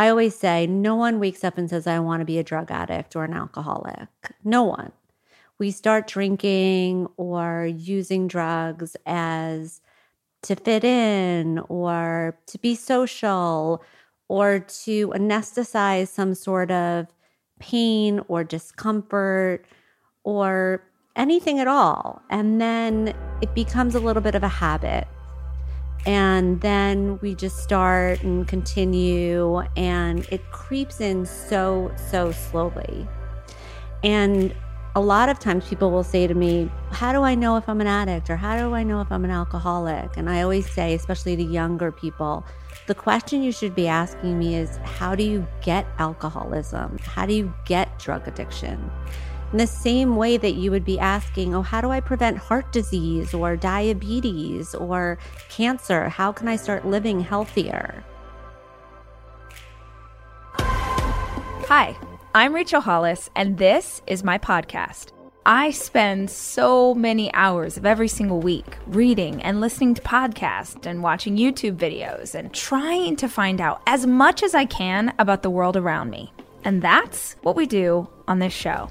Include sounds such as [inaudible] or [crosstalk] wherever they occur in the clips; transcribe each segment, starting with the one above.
I always say no one wakes up and says, I want to be a drug addict or an alcoholic. No one. We start drinking or using drugs as to fit in or to be social or to anesthetize some sort of pain or discomfort or anything at all. And then it becomes a little bit of a habit. And then we just start and continue, and it creeps in so, so slowly. And a lot of times people will say to me, How do I know if I'm an addict or how do I know if I'm an alcoholic? And I always say, especially to younger people, the question you should be asking me is, How do you get alcoholism? How do you get drug addiction? In the same way that you would be asking, oh, how do I prevent heart disease or diabetes or cancer? How can I start living healthier? Hi, I'm Rachel Hollis, and this is my podcast. I spend so many hours of every single week reading and listening to podcasts and watching YouTube videos and trying to find out as much as I can about the world around me. And that's what we do on this show.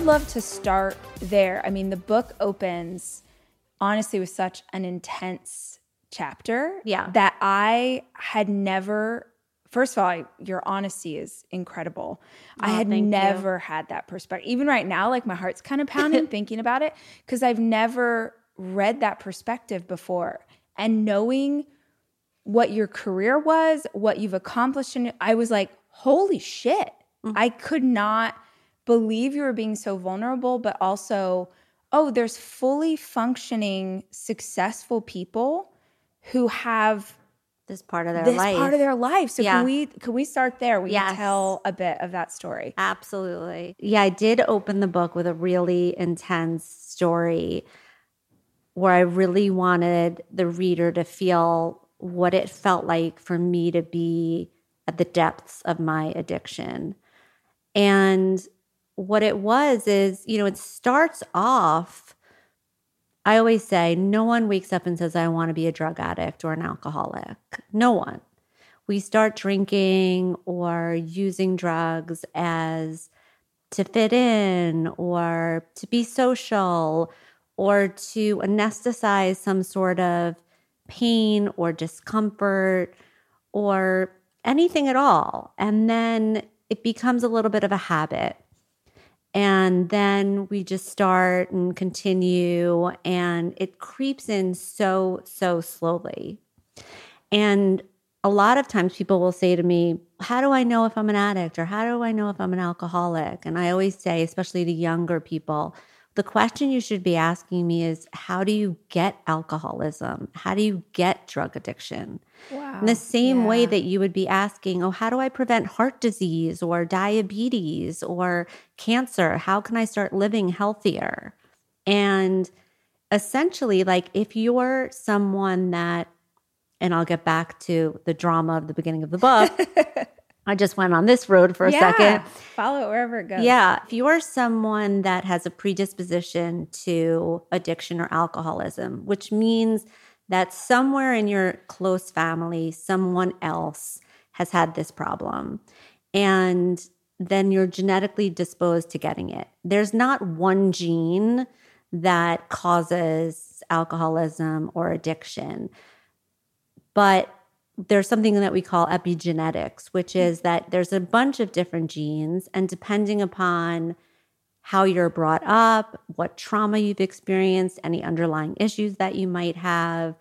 I'd love to start there. I mean, the book opens honestly with such an intense chapter yeah. that I had never first of all, your honesty is incredible. Oh, I had never you. had that perspective. Even right now, like my heart's kind of pounding [laughs] thinking about it because I've never read that perspective before. And knowing what your career was, what you've accomplished, and I was like, holy shit. Mm-hmm. I could not believe you were being so vulnerable, but also, oh, there's fully functioning, successful people who have this part of their this life. part of their life. So yeah. can we can we start there? We yes. tell a bit of that story. Absolutely. Yeah, I did open the book with a really intense story where I really wanted the reader to feel what it felt like for me to be at the depths of my addiction. And what it was is, you know, it starts off. I always say, no one wakes up and says, I want to be a drug addict or an alcoholic. No one. We start drinking or using drugs as to fit in or to be social or to anesthetize some sort of pain or discomfort or anything at all. And then it becomes a little bit of a habit. And then we just start and continue, and it creeps in so, so slowly. And a lot of times people will say to me, How do I know if I'm an addict or how do I know if I'm an alcoholic? And I always say, especially to younger people, the question you should be asking me is how do you get alcoholism? How do you get drug addiction? Wow. In the same yeah. way that you would be asking, oh, how do I prevent heart disease or diabetes or cancer? How can I start living healthier? And essentially, like if you're someone that, and I'll get back to the drama of the beginning of the book. [laughs] I just went on this road for a yeah, second. Follow it wherever it goes. Yeah. If you're someone that has a predisposition to addiction or alcoholism, which means that somewhere in your close family, someone else has had this problem. And then you're genetically disposed to getting it. There's not one gene that causes alcoholism or addiction, but there's something that we call epigenetics, which mm. is that there's a bunch of different genes, and depending upon how you're brought up, what trauma you've experienced, any underlying issues that you might have,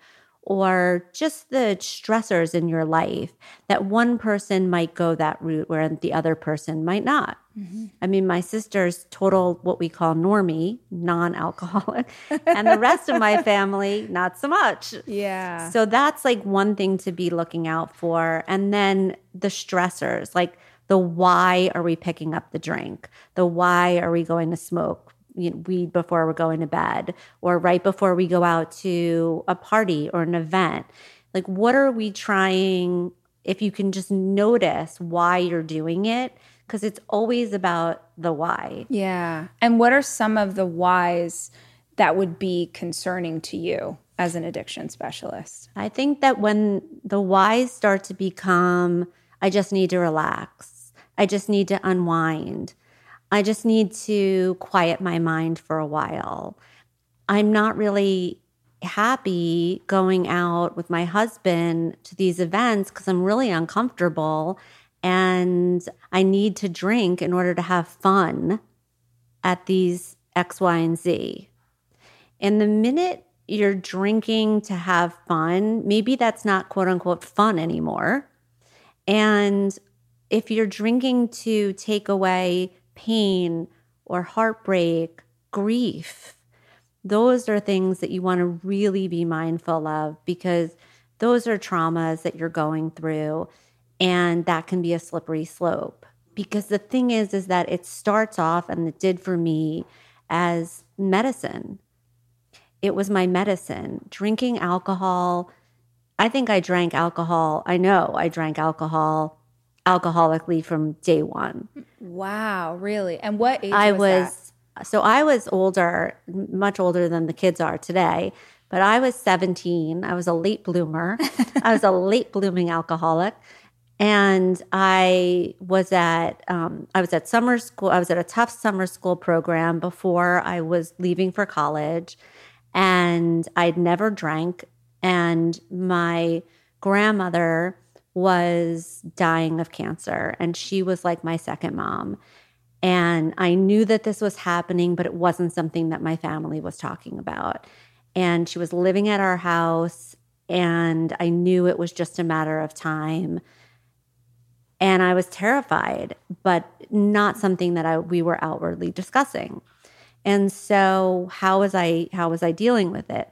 or just the stressors in your life that one person might go that route where the other person might not. Mm-hmm. I mean, my sister's total what we call normie, non alcoholic, [laughs] and the rest of my family, not so much. Yeah. So that's like one thing to be looking out for. And then the stressors, like the why are we picking up the drink? The why are we going to smoke? You know, weed before we're going to bed or right before we go out to a party or an event. Like, what are we trying? If you can just notice why you're doing it, because it's always about the why. Yeah. And what are some of the whys that would be concerning to you as an addiction specialist? I think that when the whys start to become, I just need to relax, I just need to unwind, I just need to quiet my mind for a while. I'm not really happy going out with my husband to these events because I'm really uncomfortable and I need to drink in order to have fun at these X, Y, and Z. And the minute you're drinking to have fun, maybe that's not quote unquote fun anymore. And if you're drinking to take away pain or heartbreak, grief. Those are things that you want to really be mindful of because those are traumas that you're going through and that can be a slippery slope. Because the thing is is that it starts off and it did for me as medicine. It was my medicine. Drinking alcohol, I think I drank alcohol. I know I drank alcohol alcoholically from day one. Wow, really? And what age I was, was that? so I was older, much older than the kids are today. But I was 17. I was a late bloomer. [laughs] I was a late blooming alcoholic. And I was at um, I was at summer school. I was at a tough summer school program before I was leaving for college, and I'd never drank. And my grandmother was dying of cancer, and she was like my second mom. And I knew that this was happening, but it wasn't something that my family was talking about. And she was living at our house, and I knew it was just a matter of time. And I was terrified, but not something that I, we were outwardly discussing. And so, how was I? How was I dealing with it?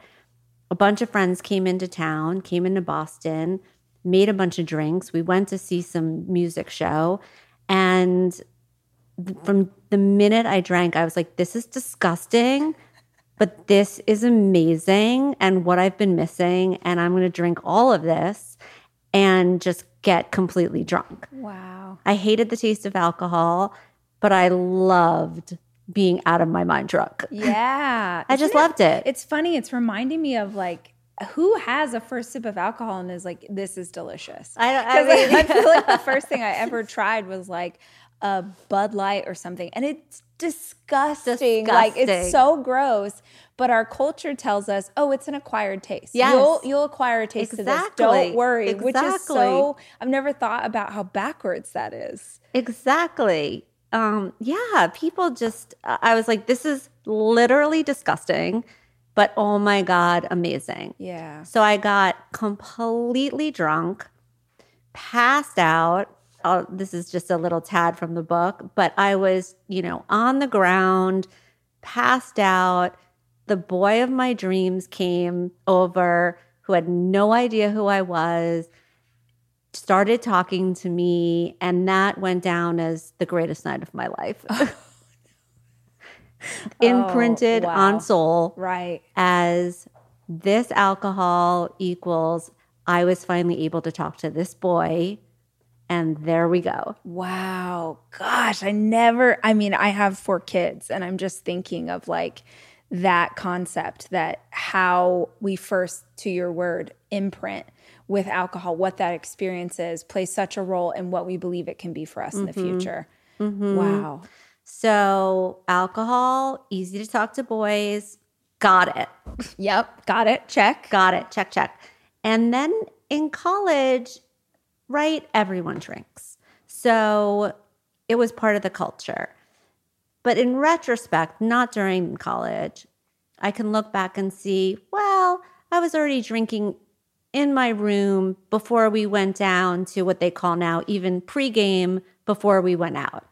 A bunch of friends came into town, came into Boston made a bunch of drinks. We went to see some music show. And from the minute I drank, I was like, this is disgusting, but this is amazing and what I've been missing. And I'm going to drink all of this and just get completely drunk. Wow. I hated the taste of alcohol, but I loved being out of my mind drunk. Yeah. [laughs] I just loved it. It's funny. It's reminding me of like who has a first sip of alcohol and is like, this is delicious? I. I, mean, I feel like the [laughs] first thing I ever tried was like a Bud Light or something, and it's disgusting. disgusting. Like it's so gross. But our culture tells us, oh, it's an acquired taste. Yes. You'll you'll acquire a taste exactly. of this. Don't worry. Exactly. Which is so I've never thought about how backwards that is. Exactly. Um, yeah, people just I was like, this is literally disgusting but oh my God, amazing. Yeah. So I got completely drunk, passed out. Oh, this is just a little tad from the book, but I was, you know, on the ground, passed out. The boy of my dreams came over who had no idea who I was, started talking to me, and that went down as the greatest night of my life. [laughs] [laughs] imprinted oh, wow. on soul right as this alcohol equals I was finally able to talk to this boy and there we go. Wow. Gosh, I never I mean, I have four kids and I'm just thinking of like that concept that how we first to your word imprint with alcohol, what that experience is, plays such a role in what we believe it can be for us mm-hmm. in the mm-hmm. future. Mm-hmm. Wow. So, alcohol, easy to talk to boys. Got it. Yep. Got it. Check. Got it. Check, check. And then in college, right, everyone drinks. So it was part of the culture. But in retrospect, not during college, I can look back and see, well, I was already drinking in my room before we went down to what they call now even pregame before we went out.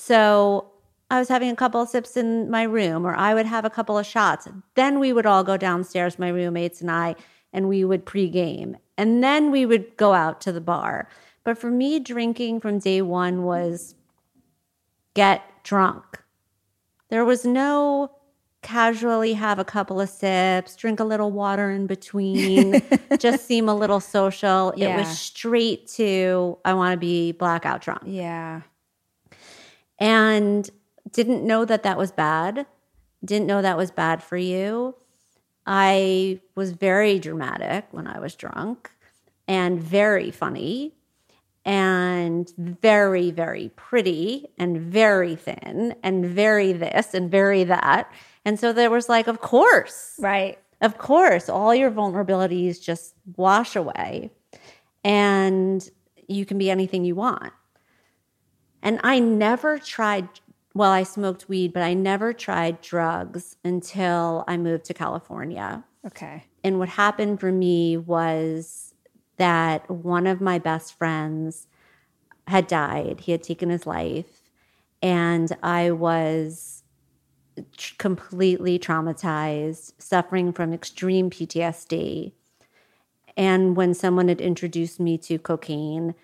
So I was having a couple of sips in my room, or I would have a couple of shots. Then we would all go downstairs, my roommates and I, and we would pregame. And then we would go out to the bar. But for me, drinking from day one was get drunk. There was no casually have a couple of sips, drink a little water in between, [laughs] just seem a little social. Yeah. It was straight to, I want to be blackout drunk. Yeah. And didn't know that that was bad. Didn't know that was bad for you. I was very dramatic when I was drunk and very funny and very, very pretty and very thin and very this and very that. And so there was like, of course, Right. of course, all your vulnerabilities just wash away and you can be anything you want. And I never tried, well, I smoked weed, but I never tried drugs until I moved to California. Okay. And what happened for me was that one of my best friends had died. He had taken his life. And I was tr- completely traumatized, suffering from extreme PTSD. And when someone had introduced me to cocaine,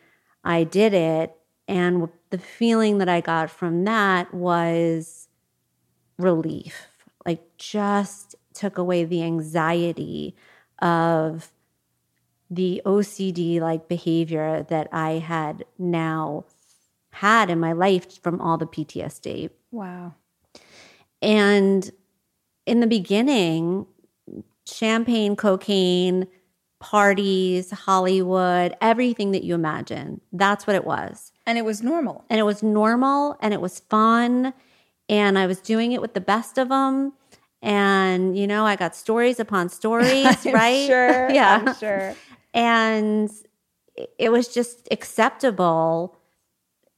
I did it. And the feeling that I got from that was relief, like just took away the anxiety of the OCD like behavior that I had now had in my life from all the PTSD. Wow. And in the beginning, champagne, cocaine, parties, Hollywood, everything that you imagine. That's what it was. And it was normal. And it was normal and it was fun. And I was doing it with the best of them. And, you know, I got stories upon stories, [laughs] right? Sure. [laughs] yeah. I'm sure. And it was just acceptable,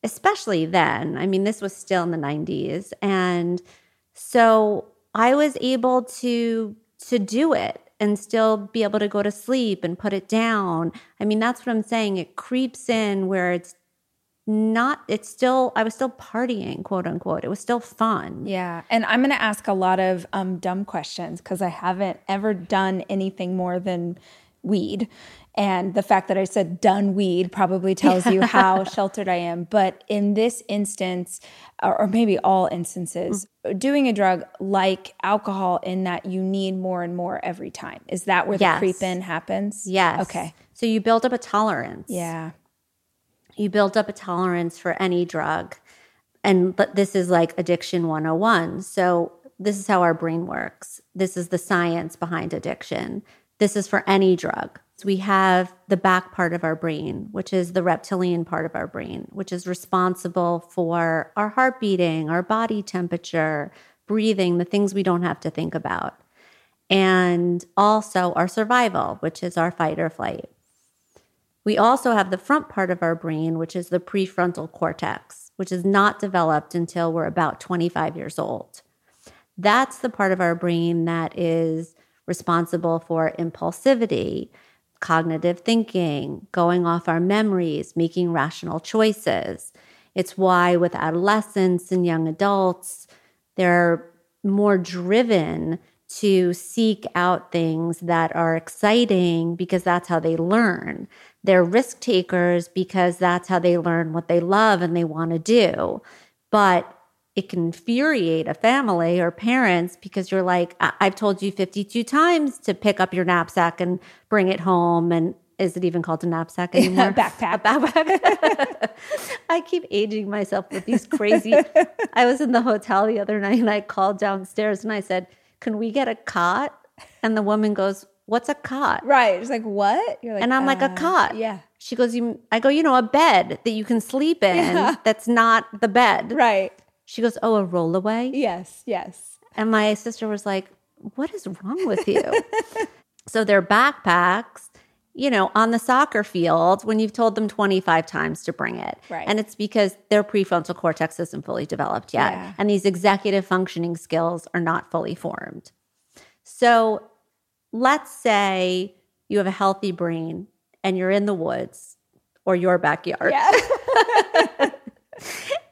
especially then. I mean, this was still in the 90s. And so I was able to to do it and still be able to go to sleep and put it down. I mean, that's what I'm saying. It creeps in where it's not it's still I was still partying, quote unquote. It was still fun. Yeah. And I'm going to ask a lot of um, dumb questions because I haven't ever done anything more than weed. And the fact that I said done weed probably tells you how [laughs] sheltered I am. But in this instance, or, or maybe all instances, doing a drug like alcohol, in that you need more and more every time. Is that where the Yes. creep in happens? Yes. Okay. So you build up a tolerance. Yeah. You build up a tolerance for any drug. And but this is like addiction 101. So this is how our brain works. This is the science behind addiction. This is for any drug. So we have the back part of our brain, which is the reptilian part of our brain, which is responsible for our heart beating, our body temperature, breathing, the things we don't have to think about. And also our survival, which is our fight or flight. We also have the front part of our brain, which is the prefrontal cortex, which is not developed until we're about 25 years old. That's the part of our brain that is responsible for impulsivity, cognitive thinking, going off our memories, making rational choices. It's why with adolescents and young adults, they're more driven to seek out things that are exciting because that's how they learn. They're risk takers because that's how they learn what they love and they want to do. But it can infuriate a family or parents because you're like, I- I've told you 52 times to pick up your knapsack and bring it home. And is it even called a knapsack [laughs] anymore? backpack. backpack. [laughs] I keep aging myself with these crazy. [laughs] I was in the hotel the other night and I called downstairs and I said, Can we get a cot? And the woman goes, What's a cot? Right. It's like, what? You're like, And I'm like, A uh, cot. Yeah. She goes, you, I go, You know, a bed that you can sleep in Yeah. [laughs] that's not the bed. Right. She goes, Oh, a rollaway? Yes. Yes. And my sister was like, What is wrong with you? [laughs] so their backpacks, you know, on the soccer field when you've told them 25 times to bring it. Right. And it's because their prefrontal cortex isn't fully developed yet. Yeah. And these executive functioning skills are not fully formed. So let's say you have a healthy brain and you're in the woods or your backyard. Yeah. [laughs]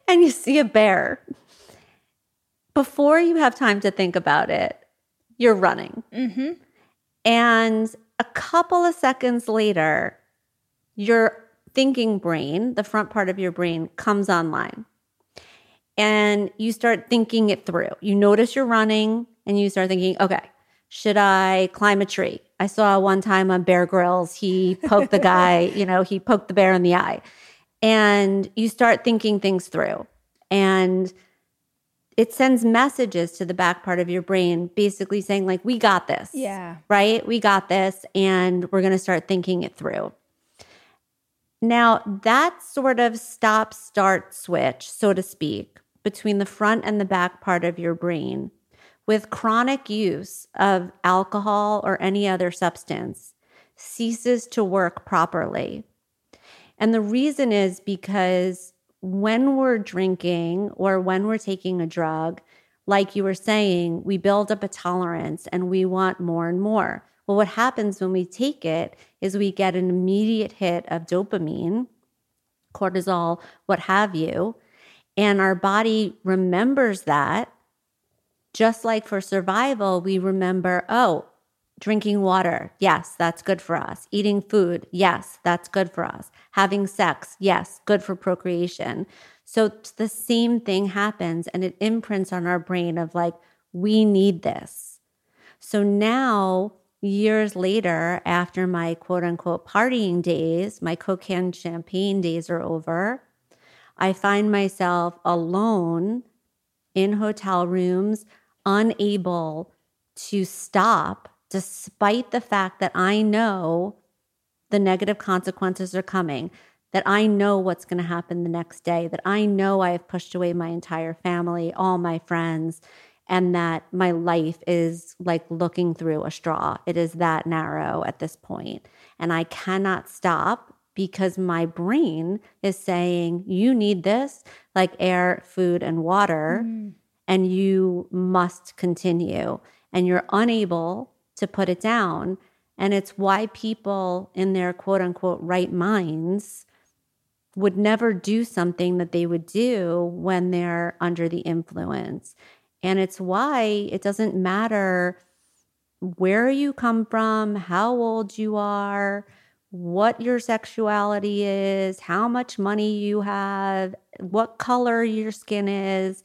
and you see a bear. Before you have time to think about it, you're running. mm-hmm. And a couple of seconds later, your thinking brain, the front part of your brain, comes online. And you start thinking it through. You notice you're running and you start thinking, okay, should I climb a tree? I saw one time on Bear Grylls, he poked the guy, [laughs] you know, he poked the bear in the eye. And you start thinking things through. And it sends messages to the back part of your brain, basically saying, like, we got this. Yeah. Right? We got this. And we're going to start thinking it through. Now, that sort of stop start switch, so to speak, between the front and the back part of your brain with chronic use of alcohol or any other substance ceases to work properly. And the reason is because when we're drinking or when we're taking a drug, like you were saying, we build up a tolerance and we want more and more. Well, what happens when we take it is we get an immediate hit of dopamine, cortisol, what have you. And our body remembers that just like for survival, we remember, oh, drinking water, yes, that's good for us. Eating food, yes, that's good for us. Having sex, yes, good for procreation. So the same thing happens and it imprints on our brain of like, we need this. So now, years later, after my quote unquote partying days, my cocaine champagne days are over, I find myself alone in hotel rooms unable to stop despite the fact that I know the negative consequences are coming, that I know what's going to happen the next day, that I know I have pushed away my entire family, all my friends, and that my life is like looking through a straw. It is that narrow at this point. And I cannot stop because my brain is saying, you need this, like air, food, and water. Mm and you must continue and you're unable to put it down. And it's why people in their quote unquote right minds would never do something that they would do when they're under the influence. And it's why it doesn't matter where you come from, how old you are, what your sexuality is, how much money you have, what color your skin is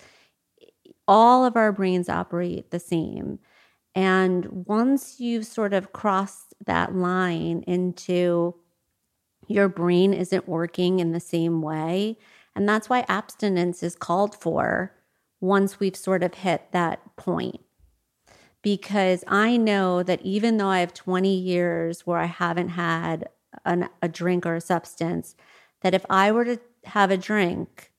all of our brains operate the same. And once you've sort of crossed that line into your brain isn't working in the same way, and that's why abstinence is called for once we've sort of hit that point. Because I know that even though I have 20 years where I haven't had an, a drink or a substance, that if I were to have a drink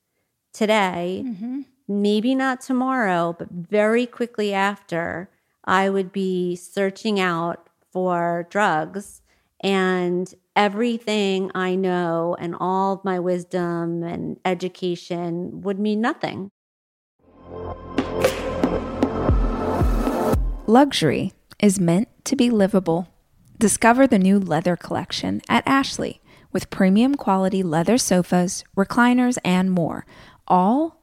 today, mm-hmm maybe not tomorrow, but very quickly after, I would be searching out for drugs and everything I know and all my wisdom and education would mean nothing. Luxury is meant to be livable. Discover the new leather collection at Ashley with premium quality leather sofas, recliners, and more, all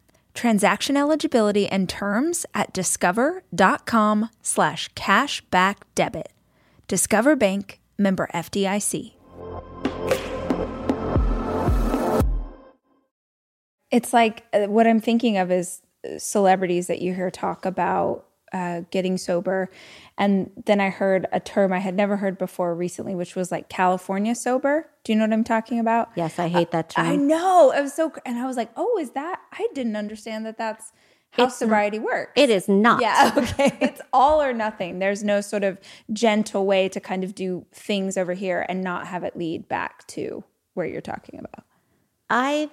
Transaction eligibility and terms at discover.com slash cashback debit. Discover Bank, member FDIC. It's like uh, what I'm thinking of is uh, celebrities that you hear talk about uh, getting sober. And then I heard a term I had never heard before recently, which was like California sober. Do you know what I'm talking about? Yes, I hate that term. I know. It was so, and I was like, oh, is that? I didn't understand that that's how It's sobriety works. It is not. Yeah, [laughs] okay. It's all or nothing. There's no sort of gentle way to kind of do things over here and not have it lead back to where you're talking about. I.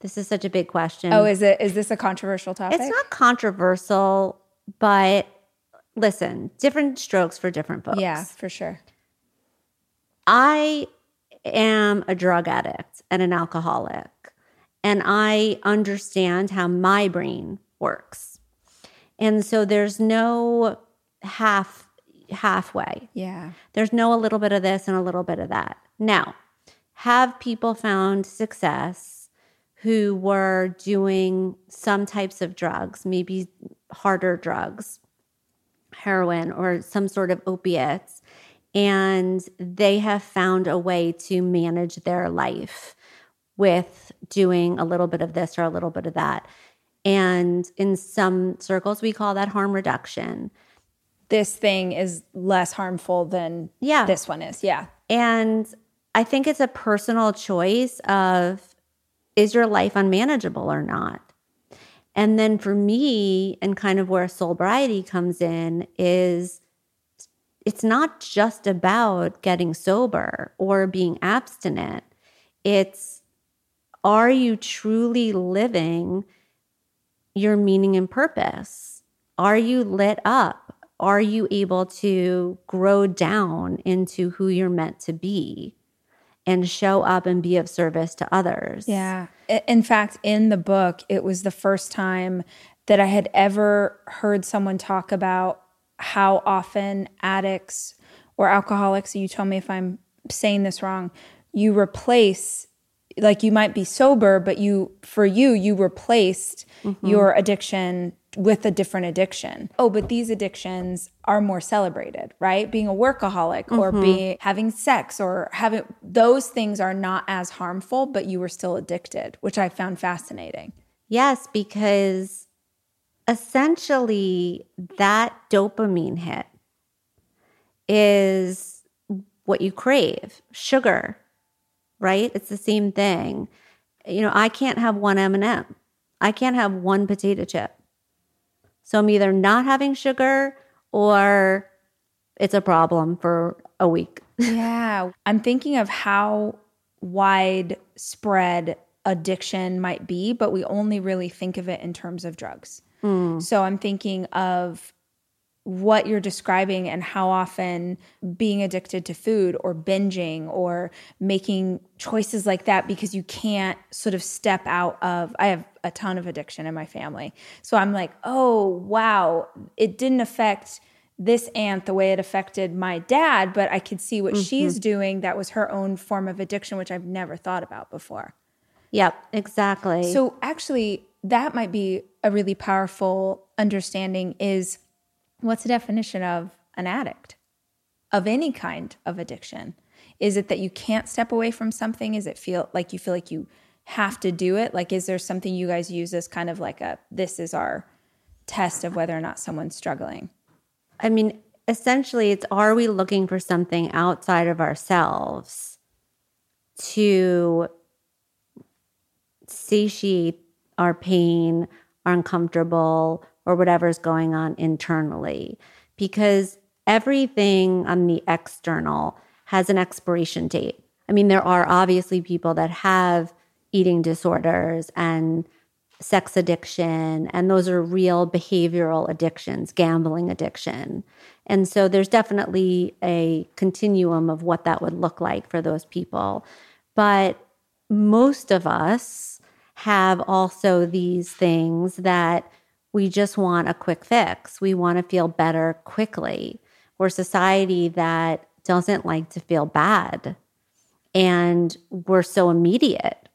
This is such a big question. Oh, is it is this a controversial topic? It's not controversial, but listen, different strokes for different folks. Yeah, for sure. I am a drug addict and an alcoholic, and I understand how my brain works. And so there's no half halfway. Yeah. There's no a little bit of this and a little bit of that. Now, have people found success who were doing some types of drugs, maybe harder drugs, heroin or some sort of opiates, and they have found a way to manage their life with doing a little bit of this or a little bit of that. And in some circles, we call that harm reduction. This thing is less harmful than Yeah. this one is. Yeah. And I think it's a personal choice of is your life unmanageable or not? And then for me, and kind of where sobriety comes in, is it's not just about getting sober or being abstinent. It's are you truly living your meaning and purpose? Are you lit up? Are you able to grow down into who you're meant to be and show up and be of service to others? Yeah. In fact, in the book, it was the first time that I had ever heard someone talk about how often addicts or alcoholics, you tell me if I'm saying this wrong, you replace like you might be sober, but you for you you replaced mm-hmm. your addiction with a different addiction. Oh, but these addictions are more celebrated, right? Being a workaholic or being having sex or having those things are not as harmful, but you were still addicted, which I found fascinating. Yes, because essentially that dopamine hit is what you crave. Sugar, right? It's the same thing. You know, I can't have one M&M. I can't have one potato chip. So I'm either not having sugar or it's a problem for a week. [laughs] Yeah. I'm thinking of how widespread addiction might be, but we only really think of it in terms of drugs. Hmm. So I'm thinking of what you're describing and how often being addicted to food or binging or making choices like that because you can't sort of step out of I have a ton of addiction in my family. So I'm like, "Oh, wow, it didn't affect this aunt the way it affected my dad, but I could see what mm-hmm. she's doing that was her own form of addiction which I've never thought about before." Yep, exactly. So actually, that might be a really powerful understanding is what's the definition of an addict of any kind of addiction? Is it that you can't step away from something? Is it feel like you feel like you have to do it? Like is there something you guys use as kind of like a this is our test of whether or not someone's struggling? I mean, essentially, it's are we looking for something outside of ourselves to satiate our pain, our uncomfortable, or whatever's going on internally? Because everything on the external has an expiration date. I mean, there are obviously people that have eating disorders and sex addiction, and those are real behavioral addictions, gambling addiction. And so there's definitely a continuum of what that would look like for those people. But most of us have also these things that we just want a quick fix. We want to feel better quickly. We're a society that doesn't like to feel bad. And we're so immediate.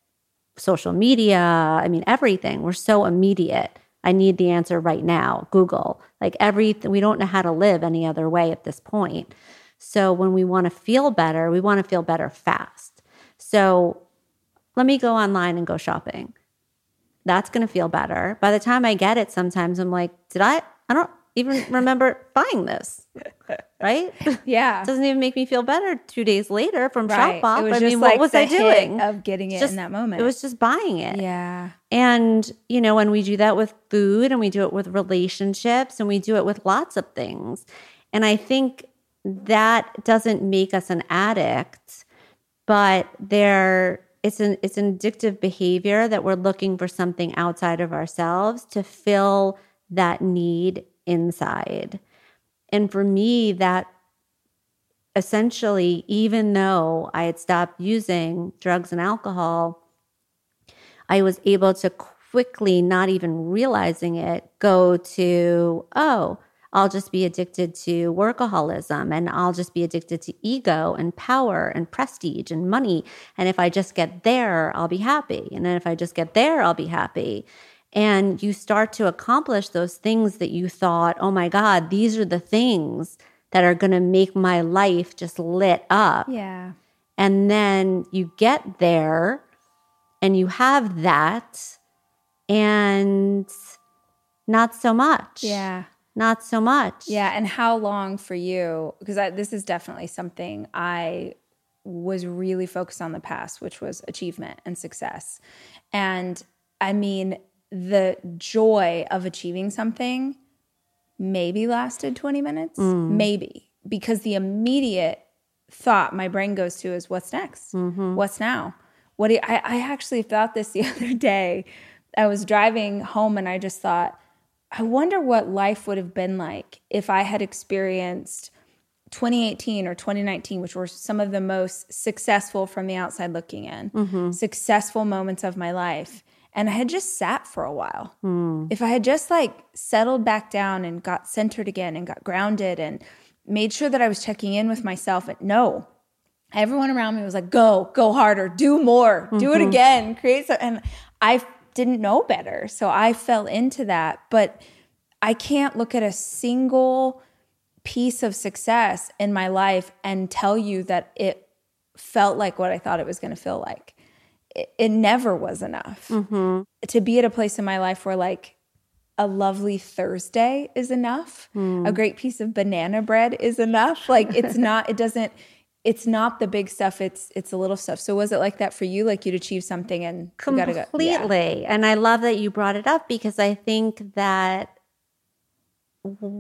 social media. I mean, everything. We're so immediate. I need the answer right now. Google, like everything. We don't know how to live any other way at this point. So when we want to feel better, we want to feel better fast. So let me go online and go shopping. That's going to feel better. By the time I get it, sometimes I'm like, did I? I don't even [laughs] remember buying this. Right? [laughs] Yeah. It [laughs] doesn't even make me feel better two days later from right. I mean, like what was I doing? of getting it Just- in that moment. It was just buying it. yeah. And, you know, when we do that with food and we do it with relationships and we do it with lots of things. And I think that doesn't make us an addict, but there it's an it's an addictive behavior that we're looking for something outside of ourselves to fill that need inside. And for me, that essentially, even though I had stopped using drugs and alcohol, I was able to quickly, not even realizing it, go to, oh, I'll just be addicted to workaholism and I'll just be addicted to ego and power and prestige and money. And if I just get there, I'll be happy. And then if I just get there, I'll be happy. And you start to accomplish those things that you thought, oh my God, these are the things that are going to make my life just lit up. Yeah. And then you get there and you have that and not so much. Yeah. Not so much. Yeah, and how long for you? Because this is definitely something I was really focused on the past, which was achievement and success. And I mean, the joy of achieving something maybe lasted 20 minutes, mm. maybe, because the immediate thought my brain goes to is what's next? Mm-hmm. What's now? What do you, I, I actually thought this [laughs] the other day. I was driving home and I just thought, I wonder what life would have been like if I had experienced 2018 or 2019, which were some of the most successful from the outside looking in, mm-hmm. successful moments of my life. And I had just sat for a while. Hmm. If I had just like settled back down and got centered again and got grounded and made sure that I was checking in with myself, and no, everyone around me was like, go, go harder, do more, do it mm-hmm. again, create some. And I didn't know better. So I fell into that. But I can't look at a single piece of success in my life and tell you that it felt like what I thought it was going to feel like. It, it never was enough. Mm-hmm. To be at a place in my life where, like, a lovely Thursday is enough. A hmm. great piece of banana bread is enough. Like it's [laughs] not it doesn't it's not the big stuff, it's it's the little stuff. So was it like that for you like you'd achieve something and gotta go? Completely. Yeah. and i love that you brought it up because i think that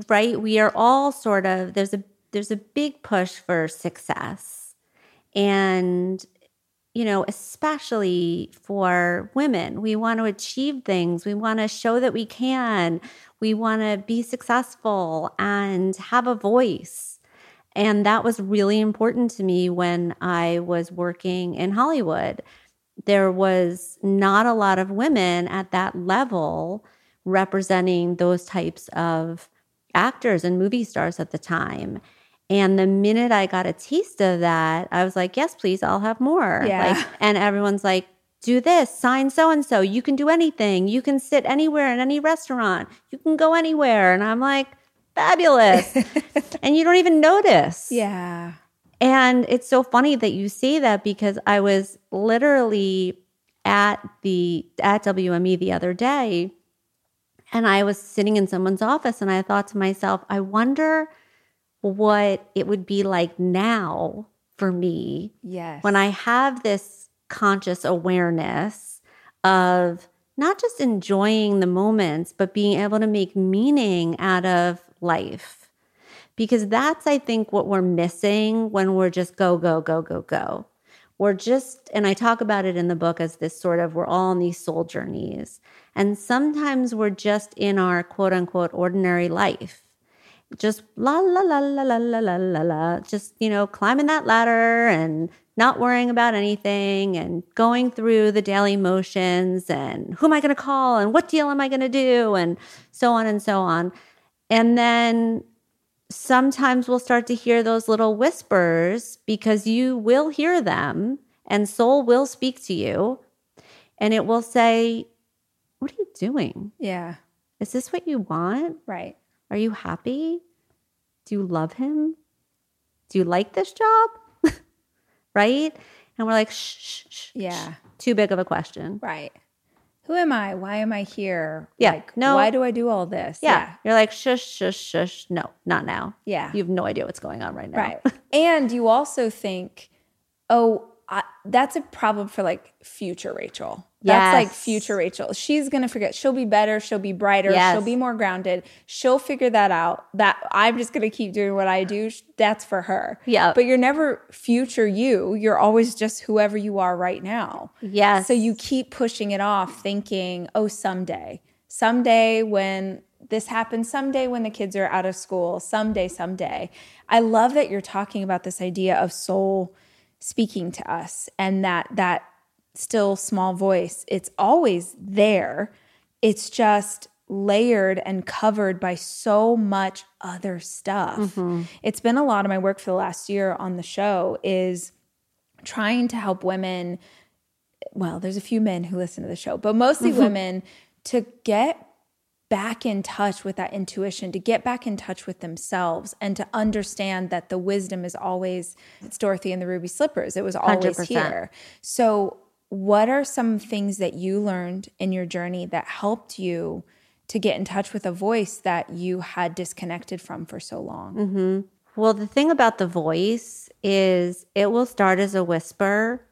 right we are all sort of there's a there's a big push for success. And you know especially for women we want to achieve things. We want to show that we can. We want to be successful and have a voice and that was really important to me when I was working in Hollywood. There was not a lot of women at that level representing those types of actors and movie stars at the time. And the minute I got a taste of that, I was like, yes, please, I'll have more. Yeah. Like, and everyone's like, do this, sign so and so. You can do anything. You can sit anywhere in any restaurant. You can go anywhere. And I'm like, fabulous. [laughs] and you don't even notice. Yeah. And it's so funny that you say that because I was literally at the at WME the other day and I was sitting in someone's office and I thought to myself, I wonder what it would be like now for me Yes. when I have this conscious awareness of not just enjoying the moments, but being able to make meaning out of life. Because that's, I think, what we're missing when we're just go, go, go, go, go. We're just, and I talk about it in the book as this sort of, we're all on these soul journeys. And sometimes we're just in our quote unquote ordinary life just la la la la la la la la la just you know climbing that ladder and not worrying about anything and going through the daily motions and who am i going to call and what deal am i going to do and so on and so on and then sometimes we'll start to hear those little whispers because you will hear them and soul will speak to you And it will say, What are you doing? Yeah. Is this what you want? Right. Are you happy? Do you love him? Do you like this job? [laughs] right? And we're like, shh, shh, shh. Yeah. Too big of a question. Right. Who am I? Why am I here? Yeah, Like, no. Why do I do all this? Yeah. You're like, shush, shush, shush. No, not now. Yeah. You have no idea what's going on right now. Right. and you also think, oh, I, that's a problem for like future Rachel. That's like future Rachel. She's going to forget. She'll be better. She'll be brighter. Yes. She'll be more grounded. She'll figure that out. That I'm just going to keep doing what I do. That's for her. Yeah. But you're never future you. You're always just whoever you are right now. Yes. So you keep pushing it off, thinking, oh, someday, someday when this happens, someday when the kids are out of school, someday, someday. I love that you're talking about this idea of soul speaking to us and that that still small voice it's always there. It's just layered and covered by so much other stuff. Mm-hmm. It's been a lot of my work for the last year on the show is trying to help women well, there's a few men who listen to the show, but mostly [laughs] women to get back in touch with that intuition, to get back in touch with themselves, and to understand that the wisdom is always, it's Dorothy and the Ruby Slippers. It was always 100%. here. So, what are some things that you learned in your journey that helped you to get in touch with a voice that you had disconnected from for so long? Mm-hmm. Well, the thing about the voice is it will start as a whisper,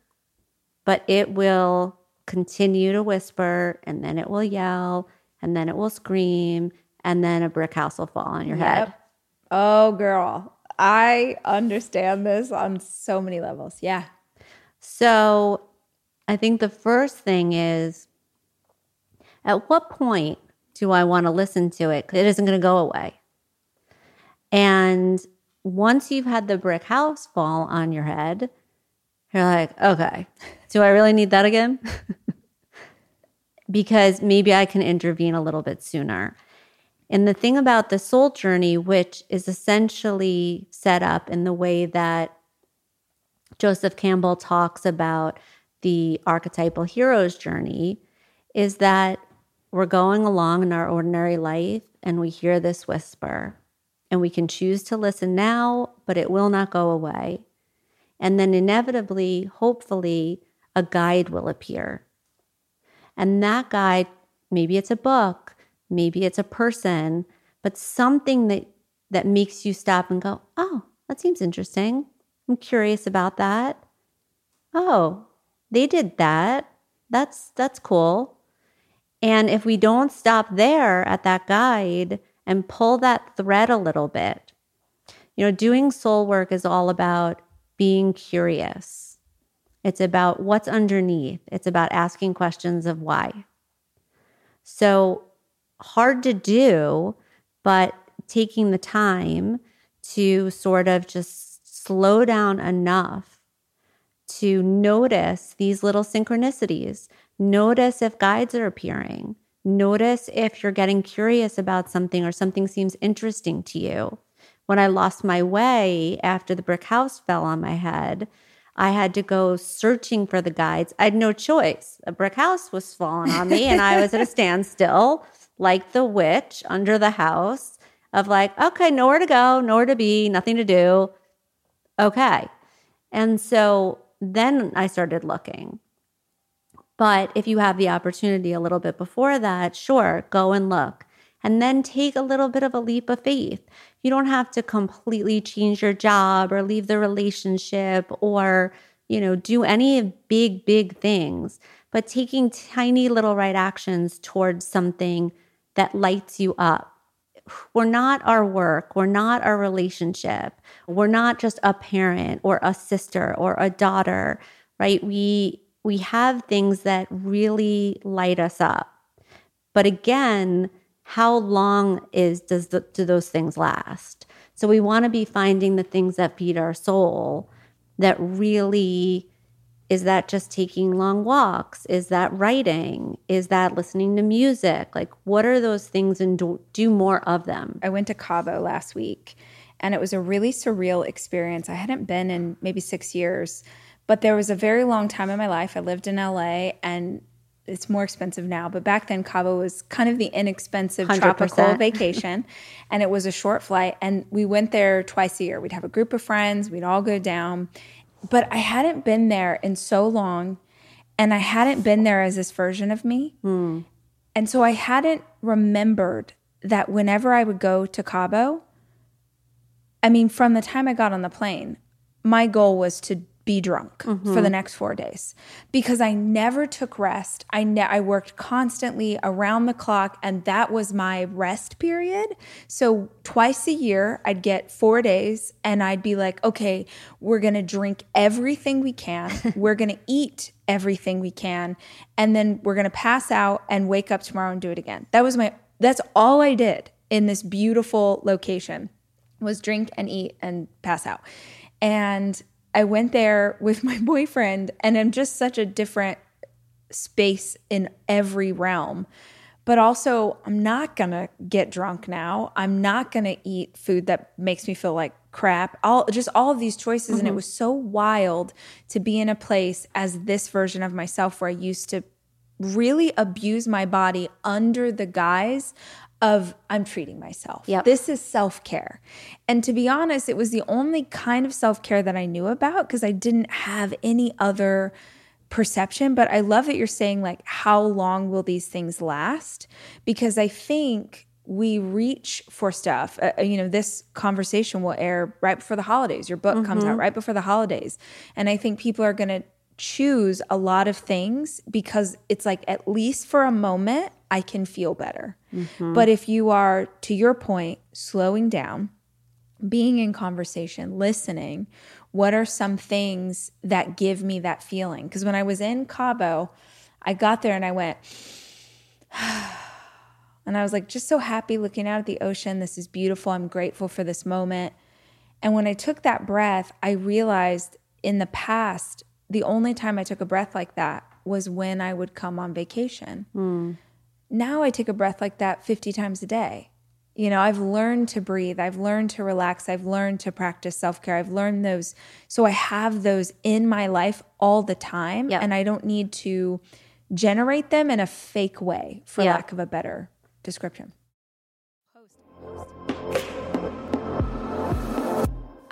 but it will continue to whisper and then it will yell and then it will scream and then a brick house will fall on your head. Oh, girl. I understand this on so many levels. Yeah. So I think the first thing is at what point do I want to listen to it? It isn't going to go away. And once you've had the brick house fall on your head, you're like, okay, do I really need that again? [laughs] because maybe I can intervene a little bit sooner. And the thing about the soul journey, which is essentially set up in the way that Joseph Campbell talks about the archetypal hero's journey, is that we're going along in our ordinary life and we hear this whisper, and we can choose to listen now, but it will not go away. And then inevitably, hopefully, a guide will appear. And that guide, maybe it's a book, maybe it's a person, but something that that makes you stop and go, "Oh, that seems interesting. I'm curious about that. Oh, they did that. That's that's cool." And if we don't stop there at that guide and pull that thread a little bit, you know, doing soul work is all about being curious. It's about what's underneath. It's about asking questions of why. So hard to do, but taking the time to sort of just slow down enough to notice these little synchronicities. Notice if guides are appearing. Notice if you're getting curious about something or something seems interesting to you. When I lost my way after the brick house fell on my head, I had to go searching for the guides. I had no choice. A brick house was falling on me, and I was at a [laughs] standstill, like the witch under the house, of like, okay, nowhere to go, nowhere to be, nothing to do. Okay. And so then I started looking. But if you have the opportunity a little bit before that, sure, go and look. And then take a little bit of a leap of faith. You don't have to completely change your job or leave the relationship or, you know, do any big, big things, but taking tiny little right actions towards something that lights you up. We're not our work. We're not our relationship. We're not just a parent or a sister or a daughter, right? We we have things that really light us up. But again, how long is does the, do those things last? So we want to be finding the things that feed our soul that really is that just taking long walks? Is that writing? Is that listening to music? Like what are those things and do, do more of them? I went to Cabo last week and it was a really surreal experience. I hadn't been in maybe six years, but there was a very long time in my life. I lived in LA and it's more expensive now, but back then Cabo was kind of the inexpensive 100%. tropical vacation. [laughs] and it was a short flight. And we went there twice a year. We'd have a group of friends, we'd all go down. But I hadn't been there in so long. And I hadn't been there as this version of me. Hmm. And so I hadn't remembered that whenever I would go to Cabo, I mean, from the time I got on the plane, my goal was to be drunk for mm-hmm. the next four days because I never took rest. I ne- I worked constantly around the clock, and that was my rest period. So twice a year, I'd get four days, and I'd be like, okay, we're gonna drink everything we can, [laughs] we're gonna eat everything we can, and then we're gonna pass out and wake up tomorrow and do it again. That was my. That's all I did in this beautiful location was drink and eat and pass out. And I went there with my [laughs] boyfriend, and I'm just such a different space in every realm. But also, I'm not gonna get drunk now. I'm not gonna eat food that makes me feel like crap. All just all of these choices, and it mm-hmm. was so wild to be in a place as this version of myself where I used to really abuse my body under the guise of I'm treating myself. Yep. This is self care. And to be honest, it was the only kind of self care that I knew about because I didn't have any other perception. But I love that you're saying, like, how long will these things last? Because I think we reach for stuff. Uh, you know, this conversation will air right before the holidays. Your book comes out right before the holidays. And I think people are going to choose a lot of things because it's like, at least for a moment, I can feel better. Mm-hmm. But if you are, to your point, slowing down, being in conversation, listening, what are some things that give me that feeling? Because when I was in Cabo, I got there and I went, [sighs] and I was like, just so happy looking out at the ocean. This is beautiful. I'm grateful for this moment. And when I took that breath, I realized in the past, the only time I took a breath like that was when I would come on vacation. Hmm. Now I take a breath like that 50 times a day. You know, I've learned to breathe. I've learned to relax. I've learned to practice self care. I've learned those. So I have those in my life all the time. Yep. And I don't need to generate them in a fake way, for Yeah. lack of a better description.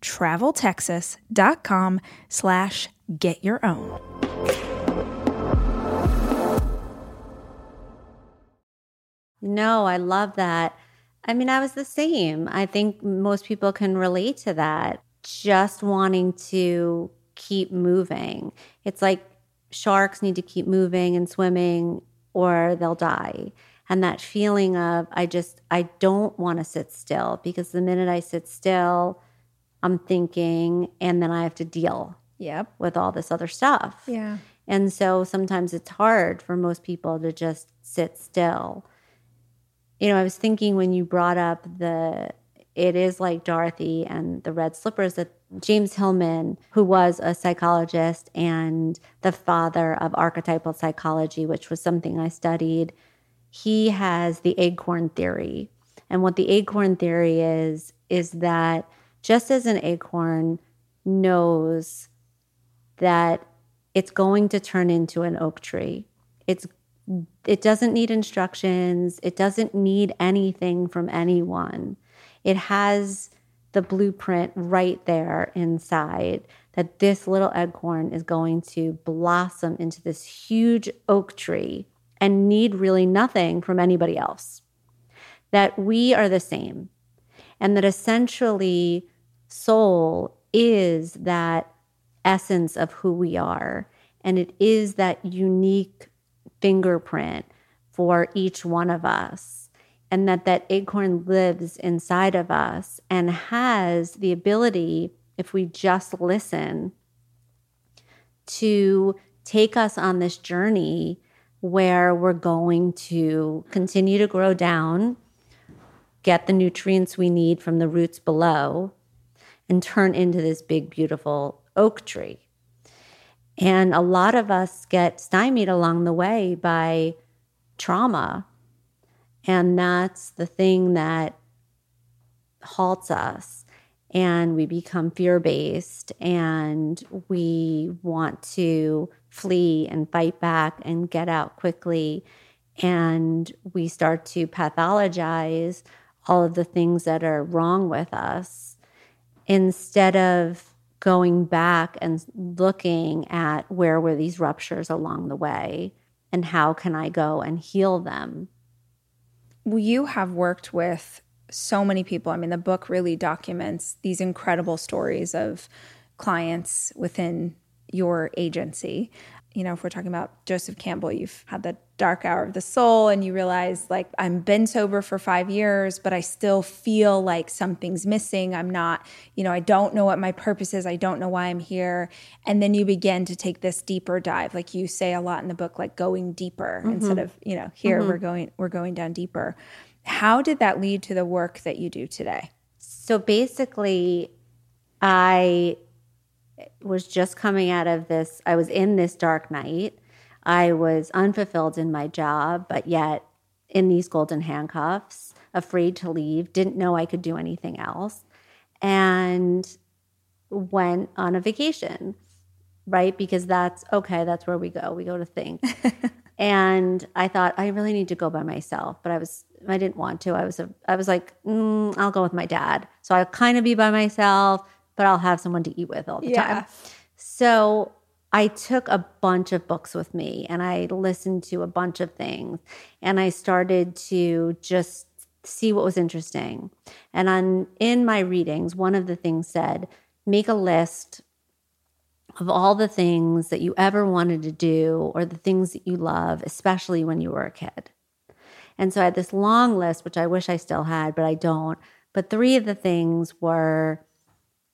traveltexas.com slash get your own. No, I love that. I mean, I was the same. I think most people can relate to that. Just wanting to keep moving. It's like sharks need to keep moving and swimming or they'll die. And that feeling of, I just, I don't want to sit still because the minute I sit still, I'm thinking, and then I have to deal yep. with all this other stuff. Yeah. And so sometimes it's hard for most people to just sit still. You know, I was thinking when you brought up the it is like Dorothy and the red slippers that James Hillman, who was a psychologist and the father of archetypal psychology, which was something I studied, he has the acorn theory. And what the acorn theory is, is that just as an acorn knows that it's going to turn into an oak tree. It's it doesn't need instructions, it doesn't need anything from anyone. It has the blueprint right there inside that this little acorn is going to blossom into this huge oak tree and need really nothing from anybody else. That we are the same and that essentially soul is that essence of who we are. And it is that unique fingerprint for each one of us. And that that acorn lives inside of us and has the ability if we just listen to take us on this journey where we're going to continue to grow down get the nutrients we need from the roots below and turn into this big, beautiful oak tree. And a lot of us get stymied along the way by trauma. And that's the thing that halts us. And we become fear based and we want to flee and fight back and get out quickly. And we start to pathologize all of the things that are wrong with us instead of going back and looking at where were these ruptures along the way and how can I go and heal them. You have worked with so many people. I mean, the book really documents these incredible stories of clients within your agency you know, if we're talking about Joseph Campbell, you've had the dark hour of the soul and you realize like I'm been sober for 5 years, but I still feel like something's missing. I'm not, you know, I don't know what my purpose is. I don't know why I'm here. And then you begin to take this deeper dive like you say a lot in the book like going deeper mm-hmm. instead of, you know, here mm-hmm. we're going we're going down deeper. How did that lead to the work that you do today? So basically I was just coming out of this, I was in this dark night. I was unfulfilled in my job, but yet in these golden handcuffs, afraid to leave, didn't know I could do anything else, and went on a vacation, right? Because that's okay, that's where we go. We go to think. [laughs] and I thought I really need to go by myself, but I was I didn't want to. I was a, I was like, mm, I'll go with my dad. So I'll kind of be by myself but I'll have someone to eat with all the yeah. time. So I took a bunch of books with me and I listened to a bunch of things and I started to just see what was interesting. And on in my readings, one of the things said, make a list of all the things that you ever wanted to do or the things that you love, especially when you were a kid. And so I had this long list, which I wish I still had, but I don't. But three of the things were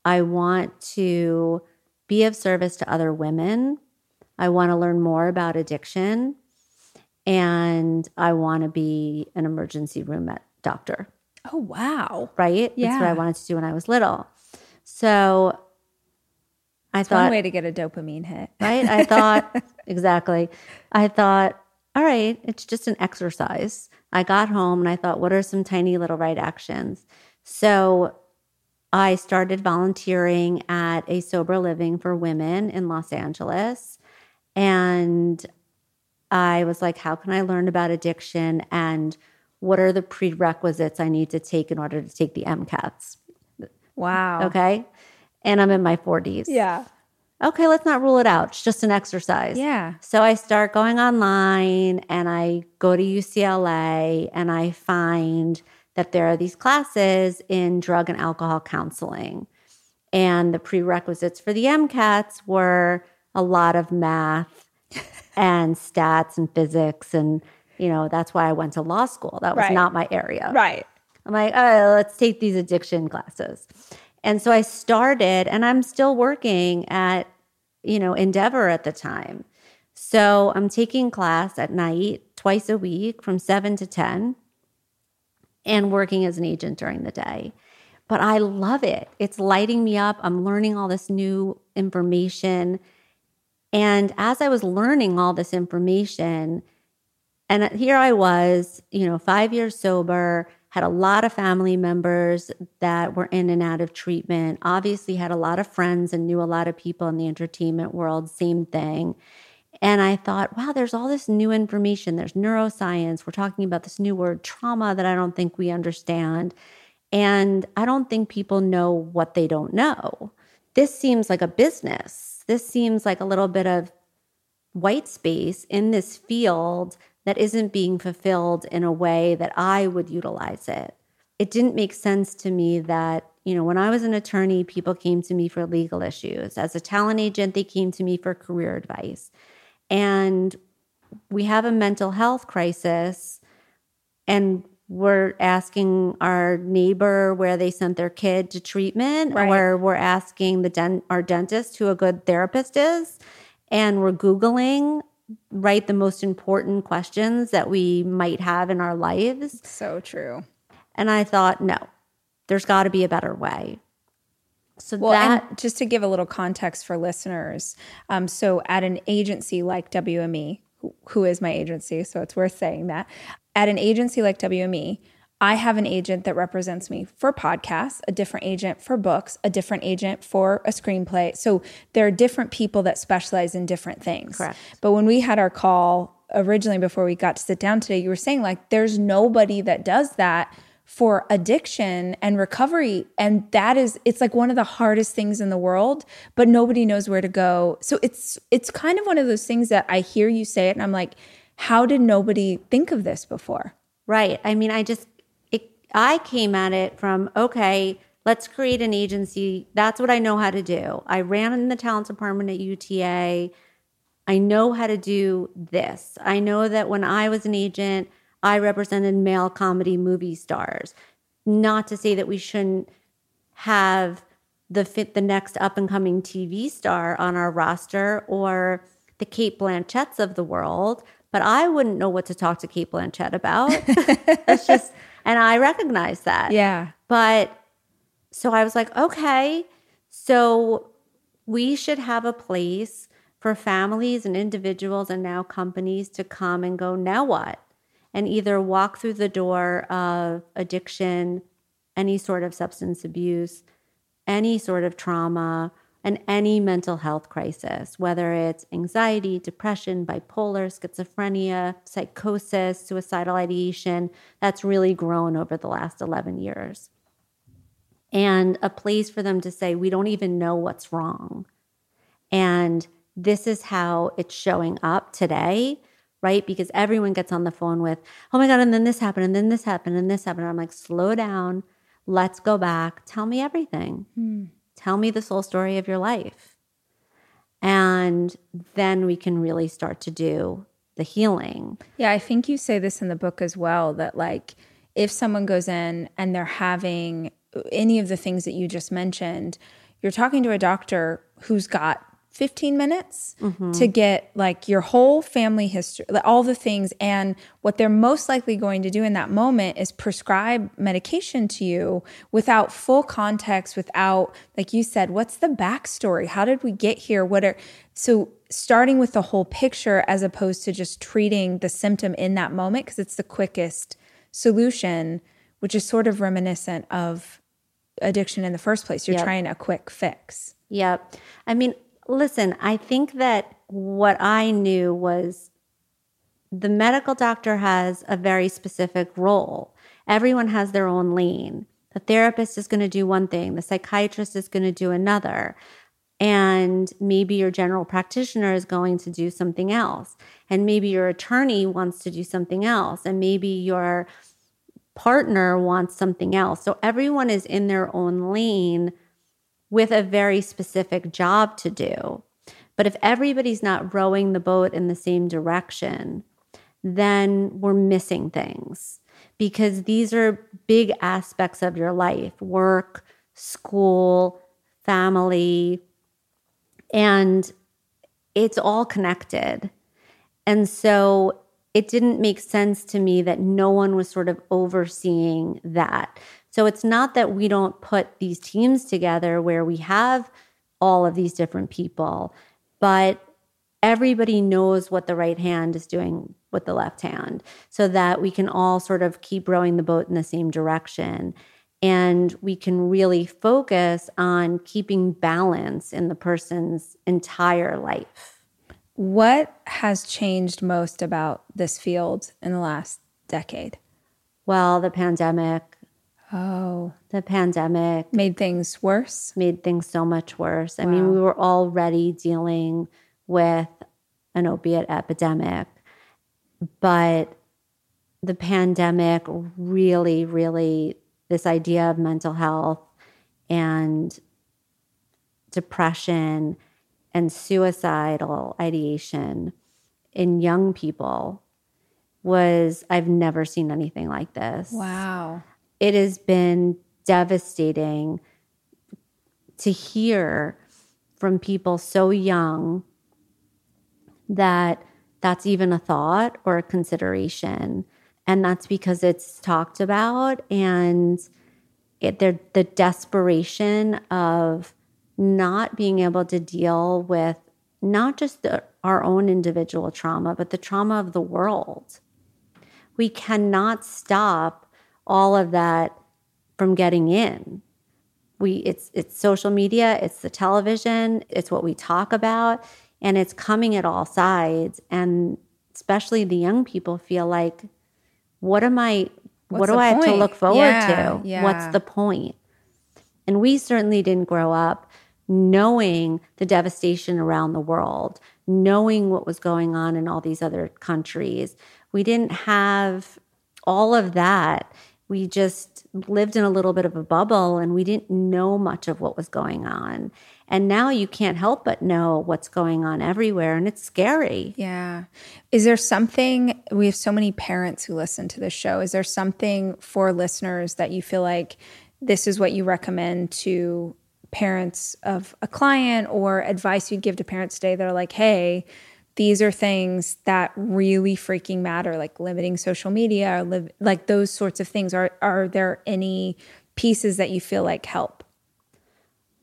I want to be of service to other women. I want to learn more about addiction. And I want to be an emergency room doctor. Oh, wow. Right? Yeah. That's what I wanted to do when I was little. So I It's thought, one way to get a dopamine hit. right? I thought, [laughs] exactly. I thought, all right, it's just an exercise. I got home and I thought, what are some tiny little right actions? So I started volunteering at a sober living for women in Los Angeles. And I was like, how can I learn about addiction? And what are the prerequisites I need to take in order to take the MCATs? Wow. Okay. And I'm in my 40s. Yeah. Okay, let's not rule it out. It's just an exercise. Yeah. So I start going online and I go to UCLA and I find that there are these classes in drug and alcohol counseling. And the prerequisites for the MCATs were a lot of math [laughs] and stats and physics. And, you know, that's why I went to law school. That was Right. not my area. Right. I'm like, oh, let's take these addiction classes. And so I started, and I'm still working at, you know, Endeavor at the time. So I'm taking class at night twice a week from seven to 10 and working as an agent during the day. But I love it. It's lighting me up. I'm learning all this new information. And as I was learning all this information, and here I was, you know, five years sober, had a lot of family members that were in and out of treatment, obviously had a lot of friends and knew a lot of people in the entertainment world, same thing. And I thought, wow, there's all this new information. There's neuroscience. We're talking about this new word, trauma, that I don't think we understand. And I don't think people know what they don't know. This seems like a business. This seems like a little bit of white space in this field that isn't being fulfilled in a way that I would utilize it. It didn't make sense to me that, you know, when I was an attorney, people came to me for legal issues. As a talent agent, they came to me for career advice. And we have a mental health crisis, and we're asking our neighbor where they sent their kid to treatment, Right. or we're asking the dent- our dentist who a good therapist is, and we're Googling right the most important questions that we might have in our lives. So true. And I thought, no, there's got to be a better way. So Well, that just to give a little context for listeners, um, so at an agency like WME, who, who is my agency, so it's worth saying that. At an agency like WME, I have an agent that represents me for podcasts, a different agent for books, a different agent for a screenplay. So there are different people that specialize in different things. Correct. But when we had our call originally before we got to sit down today, you were saying like there's nobody that does that for addiction and recovery and that is it's like one of the hardest things in the world but nobody knows where to go so it's it's kind of one of those things that i hear you say it and i'm like how did nobody think of this before Right. I mean, I just, it, I came at it from, okay, let's create an agency. That's what I know how to do. I ran in the talent department at UTA. I know how to do this. I know that when I was an agent, I represented male comedy movie stars. Not to say that we shouldn't have the fit the next up and coming TV star on our roster or the Cate Blanchetts of the world, but I wouldn't know what to talk to Cate Blanchett about. [laughs] It's just, and I recognize that. yeah But so I was like, okay, so we should have a place for families and individuals and now companies to come and go, now what? And either walk through the door of addiction, any sort of substance abuse, any sort of trauma, and any mental health crisis, whether it's anxiety, depression, bipolar, schizophrenia, psychosis, suicidal ideation, that's really grown over the last 11 years. And a place for them to say, we don't even know what's wrong. And this is how it's showing up today, right? Because everyone gets on the phone with, oh my God, and then this happened, and then this happened, and this happened. I'm like, slow down. Let's go back. Tell me everything. Hmm. Tell me the soul story of your life. And then we can really start to do the healing. Yeah, I think you say this in the book as well that, like, if someone goes in and they're having any of the things that you just mentioned, you're talking to a doctor who's got 15 minutes mm-hmm. to get like your whole family history, all the things. And what they're most likely going to do in that moment is prescribe medication to you without full context, without, like you said, what's the backstory? How did we get here? What are, so starting with the whole picture as opposed to just treating the symptom in that moment, because it's the quickest solution, which is sort of reminiscent of addiction in the first place. You're yep. trying a quick fix. Yep. I mean, Listen, I think that what I knew was the medical doctor has a very specific role. Everyone has their own lane. The therapist is going to do one thing, the psychiatrist is going to do another. And maybe your general practitioner is going to do something else. And maybe your attorney wants to do something else. And maybe your partner wants something else. So everyone is in their own lane with a very specific job to do. But if everybody's not rowing the boat in the same direction, then we're missing things because these are big aspects of your life work, school, family, and it's all connected. And so it didn't make sense to me that no one was sort of overseeing that. So it's not that we don't put these teams together where we have all of these different people, but everybody knows what the right hand is doing with the left hand so that we can all sort of keep rowing the boat in the same direction. And we can really focus on keeping balance in the person's entire life. What has changed most about this field in the last decade? Well, the pandemic Oh. The pandemic made things worse? Made things so much worse. Wow. I mean, we were already dealing with an opiate epidemic, but the pandemic really, really, this idea of mental health and depression and suicidal ideation in young people was, I've never seen anything like this. Wow it has been devastating to hear from people so young that that's even a thought or a consideration. And that's because it's talked about and it, the desperation of not being able to deal with not just the, our own individual trauma, but the trauma of the world. We cannot stop all of that from getting in. We it's it's social media, it's the television, it's what we talk about, and it's coming at all sides. And especially the young people feel like, what am I What's what do I point? have to look forward yeah, to? Yeah. What's the point? And we certainly didn't grow up knowing the devastation around the world, knowing what was going on in all these other countries. We didn't have all of that we just lived in a little bit of a bubble and we didn't know much of what was going on. And now you can't help but know what's going on everywhere and it's scary. Yeah. Is there something, we have so many parents who listen to this show. Is there something for listeners that you feel like this is what you recommend to parents of a client or advice you'd give to parents today that are like, hey, these are things that really freaking matter, like limiting social media, or live, like those sorts of things. Are are there any pieces that you feel like help?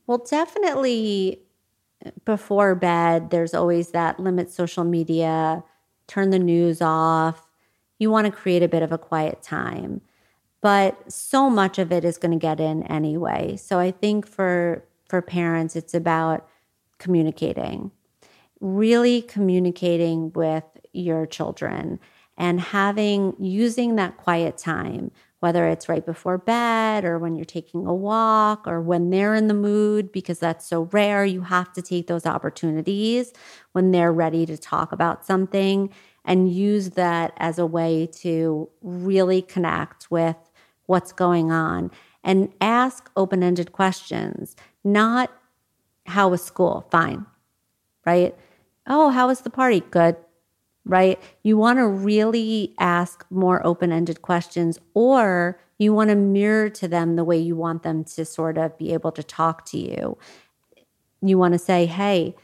Well, definitely before bed, there's always that limit social media, turn the news off. You want to create a bit of a quiet time. But so much of it is going to get in anyway. So I think for for parents, it's about communicating really communicating with your children and having using that quiet time whether it's right before bed or when you're taking a walk or when they're in the mood because that's so rare you have to take those opportunities when they're ready to talk about something and use that as a way to really connect with what's going on and ask open ended questions, not how was school? Fine. Right? Oh, how was the party? Good. Right? You want to really ask more open ended questions or you want to mirror to them the way you want them to sort of be able to talk to you. You want to say, hey,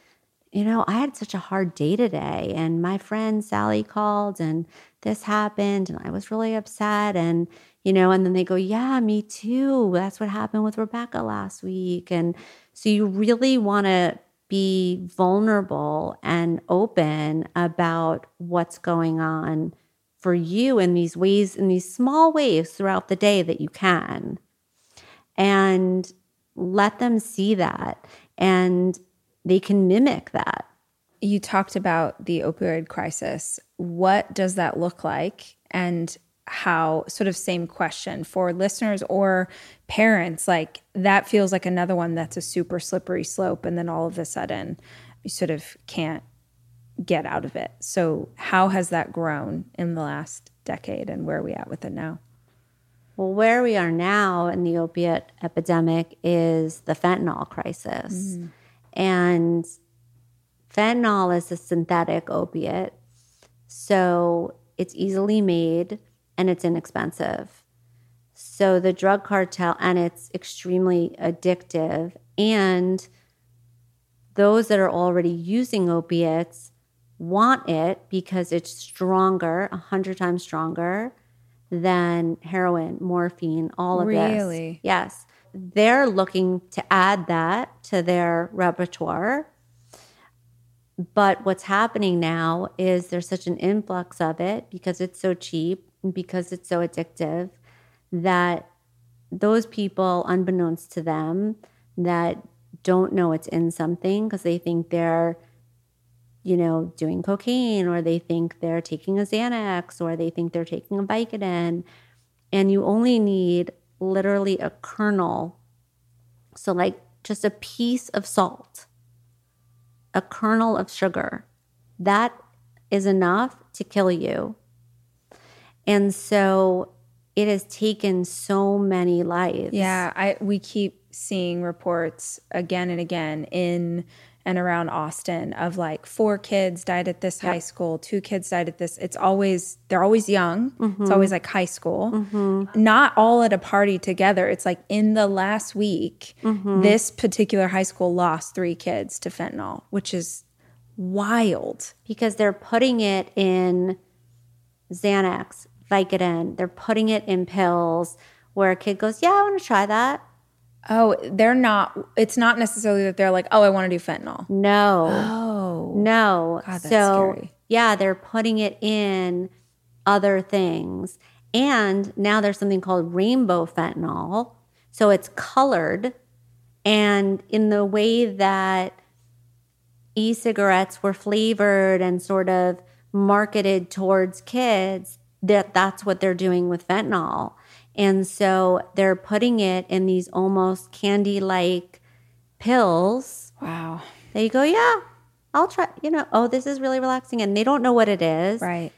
you know, I had such a hard day today, and my friend Sally called, and this happened, and I was really upset. And, you know, and then they go, Yeah, me too. That's what happened with Rebecca last week. And so you really want to be vulnerable and open about what's going on for you in these ways, in these small ways throughout the day that you can. And let them see that. And they can mimic that. You talked about the opioid crisis. What does that look like? And how, sort of, same question for listeners or parents, like that feels like another one that's a super slippery slope. And then all of a sudden, you sort of can't get out of it. So, how has that grown in the last decade and where are we at with it now? Well, where we are now in the opiate epidemic is the fentanyl crisis. Mm-hmm. And fentanyl is a synthetic opiate. So it's easily made and it's inexpensive. So the drug cartel, and it's extremely addictive. And those that are already using opiates want it because it's stronger, a hundred times stronger than heroin, morphine, all of really? this. Really? Yes they're looking to add that to their repertoire. But what's happening now is there's such an influx of it because it's so cheap because it's so addictive that those people, unbeknownst to them, that don't know it's in something because they think they're, you know, doing cocaine or they think they're taking a Xanax or they think they're taking a Vicodin. And you only need literally a kernel. So, like just a piece of salt, a kernel of sugar. That is enough to kill you. And so it has taken so many lives. Yeah, I we keep seeing reports again and again in and around Austin of like four kids died at this yep. high school, two kids died at this. It's always, they're always young. Mm-hmm. It's always like high school. Mm-hmm. Not all at a party together. It's like in the last week, mm-hmm. this particular high school lost three kids to fentanyl, which is wild. Because they're putting it in Xanax, Vicodin, they're putting it in pills where a kid goes, Yeah, I want to try that. Oh, they're not. It's not necessarily that they're like, oh, I want to do fentanyl. No. Oh. No. God, so, scary. yeah, they're putting it in other things. And now there's something called rainbow fentanyl. So it's colored. And in the way that e cigarettes were flavored and sort of marketed towards kids, that that's what they're doing with fentanyl. And so they're putting it in these almost candy like pills. Wow. They go, yeah, I'll try, you know, oh, this is really relaxing. And they don't know what it is. Right.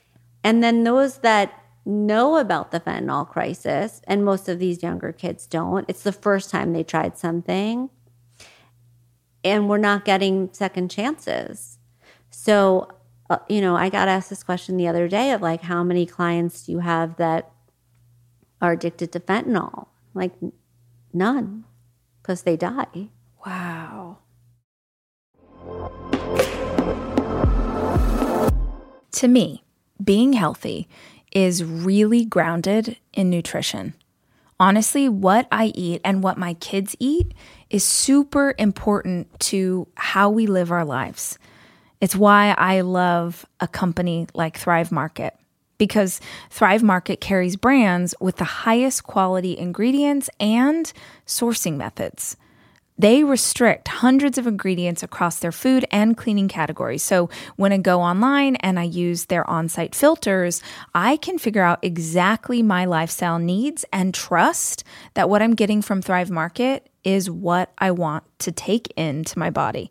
And then those that know about the fentanyl crisis, and most of these younger kids don't, it's the first time they tried something. And we're not getting second chances. So, Uh, you know, I got asked this question the other day of like, how many clients do you have that are addicted to fentanyl. Like none, because they die. Wow. To me, being healthy is really grounded in nutrition. Honestly, what I eat and what my kids eat is super important to how we live our lives. It's why I love a company like Thrive Market because Thrive Market carries brands with the highest quality ingredients and sourcing methods. They restrict hundreds of ingredients across their food and cleaning categories. So when I go online and I use their on site filters, I can figure out exactly my lifestyle needs and trust that what I'm getting from Thrive Market is what I want to take into my body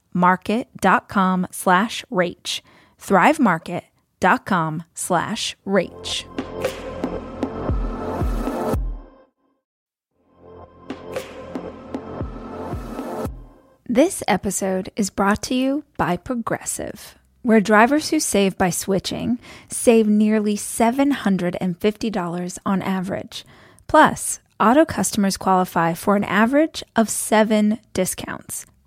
market.com slash rach. thrivemarket.com slash rach. This episode is brought to you by Progressive, where drivers who save by switching save nearly $750 on average. Plus, auto customers qualify for an average of seven discounts.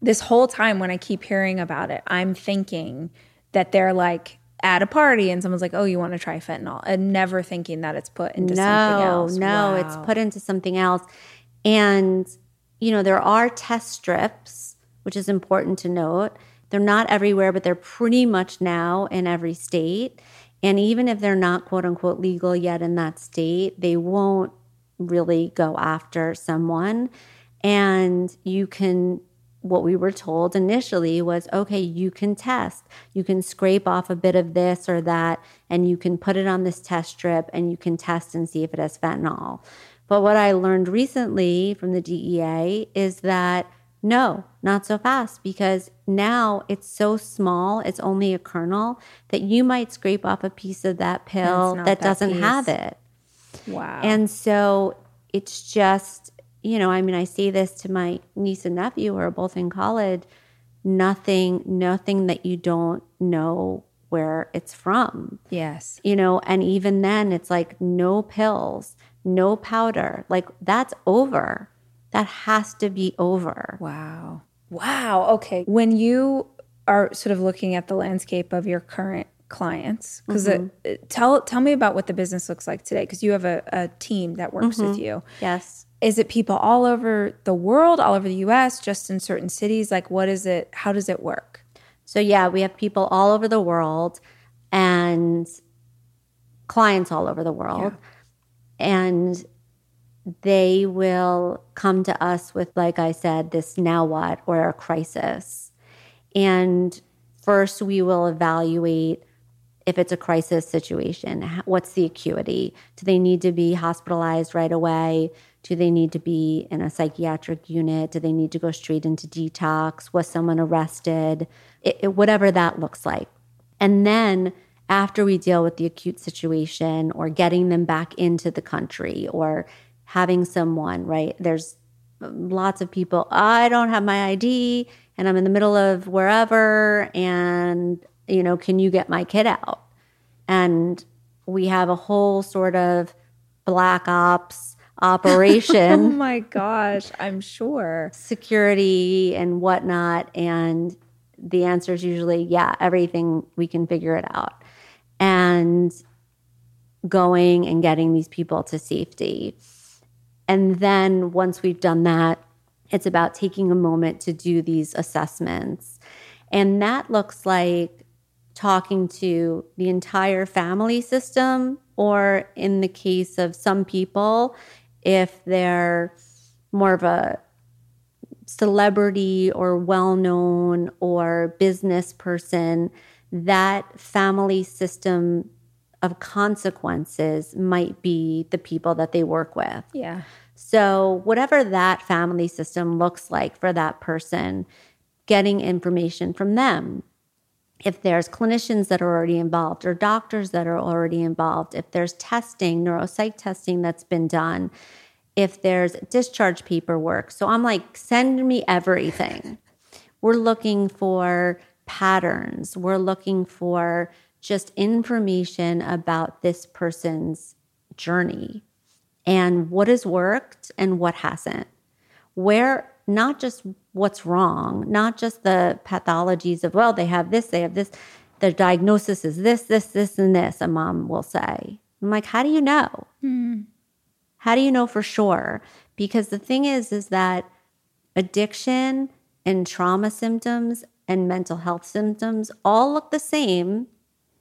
This whole time, when I keep hearing about it, I'm thinking that they're like at a party and someone's like, "Oh, you want to try fentanyl?" and never thinking that it's put into no, something else. No, Wow. it's put into something else. And, you know, there are test strips, which is important to note. They're not everywhere, but they're pretty much now in every state. And even if they're not quote unquote legal yet in that state, they won't really go after someone. And you can, what we were told initially was okay, you can test. You can scrape off a bit of this or that, and you can put it on this test strip and you can test and see if it has fentanyl. But what I learned recently from the DEA is that no, not so fast because now it's so small, it's only a kernel that you might scrape off a piece of that pill that, that doesn't piece. have it. wow. And so it's just, you know, I mean, I say this to my niece and nephew who are both in college nothing, nothing that you don't know where it's from, yes. you know, and even then it's like no pills, no powder. Like that's over. That has to be over. Wow. Wow. Okay. When you are sort of looking at the landscape of your current clients, because mm-hmm. tell tell me about what the business looks like today, because you have a, a team that works with mm-hmm. you. Yes. Is it people all over the world, all over the U.S., just in certain cities? Like, what is it? How does it work? So yeah, we have people all over the world and clients all over the world. And they will come to us with, like I said, this now what or a crisis. And first, we will evaluate if it's a crisis situation. What's the acuity? Do they need to be hospitalized right away? Do they need to be in a psychiatric unit? Do they need to go straight into detox? Was someone arrested? It, it- whatever that looks like. And then after we deal with the acute situation or getting them back into the country or having someone, right? There's lots of people, I don't have my ID and I'm in the middle of wherever and, you know, can you get my kid out? And we have a whole sort of black ops operation. [laughs] Oh my gosh, I'm sure. security and whatnot. And the answer is usually, yeah, everything, we can figure it out. And going and getting these people to safety. And then once we've done that, it's about taking a moment to do these assessments. And that looks like talking to the entire family system, or in the case of some people, if they're more of a celebrity or well known or business person, that family system of consequences might be the people that they work with. Yeah. So, whatever that family system looks like for that person, getting information from them. If there's clinicians that are already involved or doctors that are already involved, if there's testing, neuropsych testing that's been done, if there's discharge paperwork. So, I'm like, send me everything. We're looking for patterns, we're looking for just information about this person's journey and what has worked and what hasn't. where not just what's wrong, not just the pathologies of, well, they have this, they have this, their diagnosis is this, this, this, and this, a mom will say. I'm like, how do you know? Mm. How do you know for sure? Because the thing is, is that addiction and trauma symptoms and mental health symptoms all look the same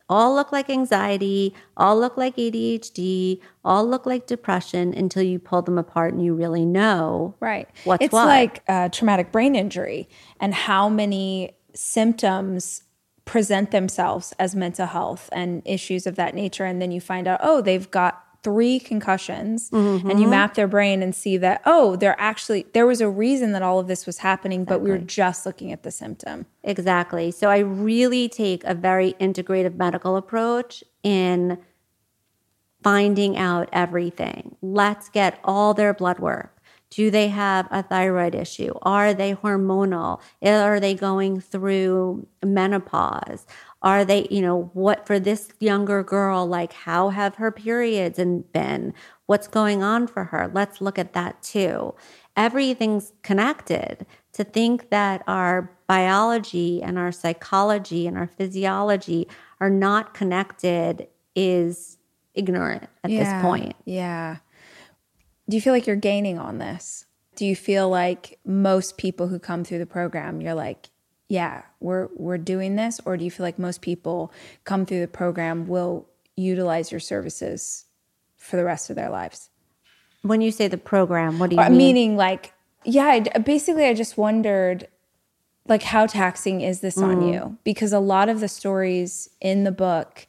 all look like anxiety, all look like ADHD, all look like depression until you pull them apart and you really know right. what's it's what. like uh, traumatic brain injury and how many symptoms present themselves as mental health and issues of that nature. And then you find out, oh, they've got three concussions mm-hmm. and you map their brain and see that oh they're actually there was a reason that all of this was happening exactly. but we were just looking at the symptom exactly so i really take a very integrative medical approach in finding out everything let's get all their blood work do they have a thyroid issue? Are they hormonal? Are they going through menopause? Are they, you know, what for this younger girl, like how have her periods and been? What's going on for her? Let's look at that too. Everything's connected. To think that our biology and our psychology and our physiology are not connected is ignorant at yeah, this point. Yeah. Do you feel like you're gaining on this? Do you feel like most people who come through the program, you're like, yeah, we're we're doing this, or do you feel like most people come through the program will utilize your services for the rest of their lives? When you say the program, what do you uh, mean? Meaning, like, yeah, I, basically, I just wondered, like, how taxing is this mm. on you? Because a lot of the stories in the book,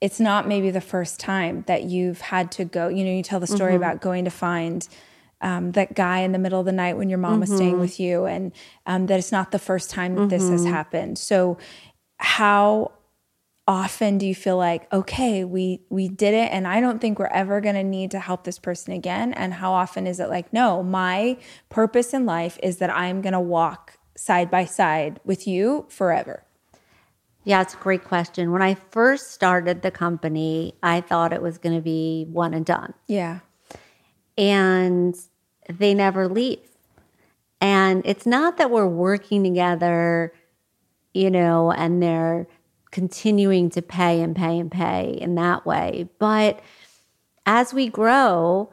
it's not maybe the first time that you've had to go. You know, you tell the story mm-hmm. about going to find um, that guy in the middle of the night when your mom mm-hmm. was staying mm-hmm. with you, and um, that it's not the first time that mm-hmm. this has mm-hmm. happened. So, how often do you feel like okay we we did it and i don't think we're ever going to need to help this person again and how often is it like no my purpose in life is that i'm going to walk side by side with you forever yeah it's a great question when i first started the company i thought it was going to be one and done yeah and they never leave. And it's not that we're working together, you know, and they're continuing to pay and pay and pay in that way. But as we grow,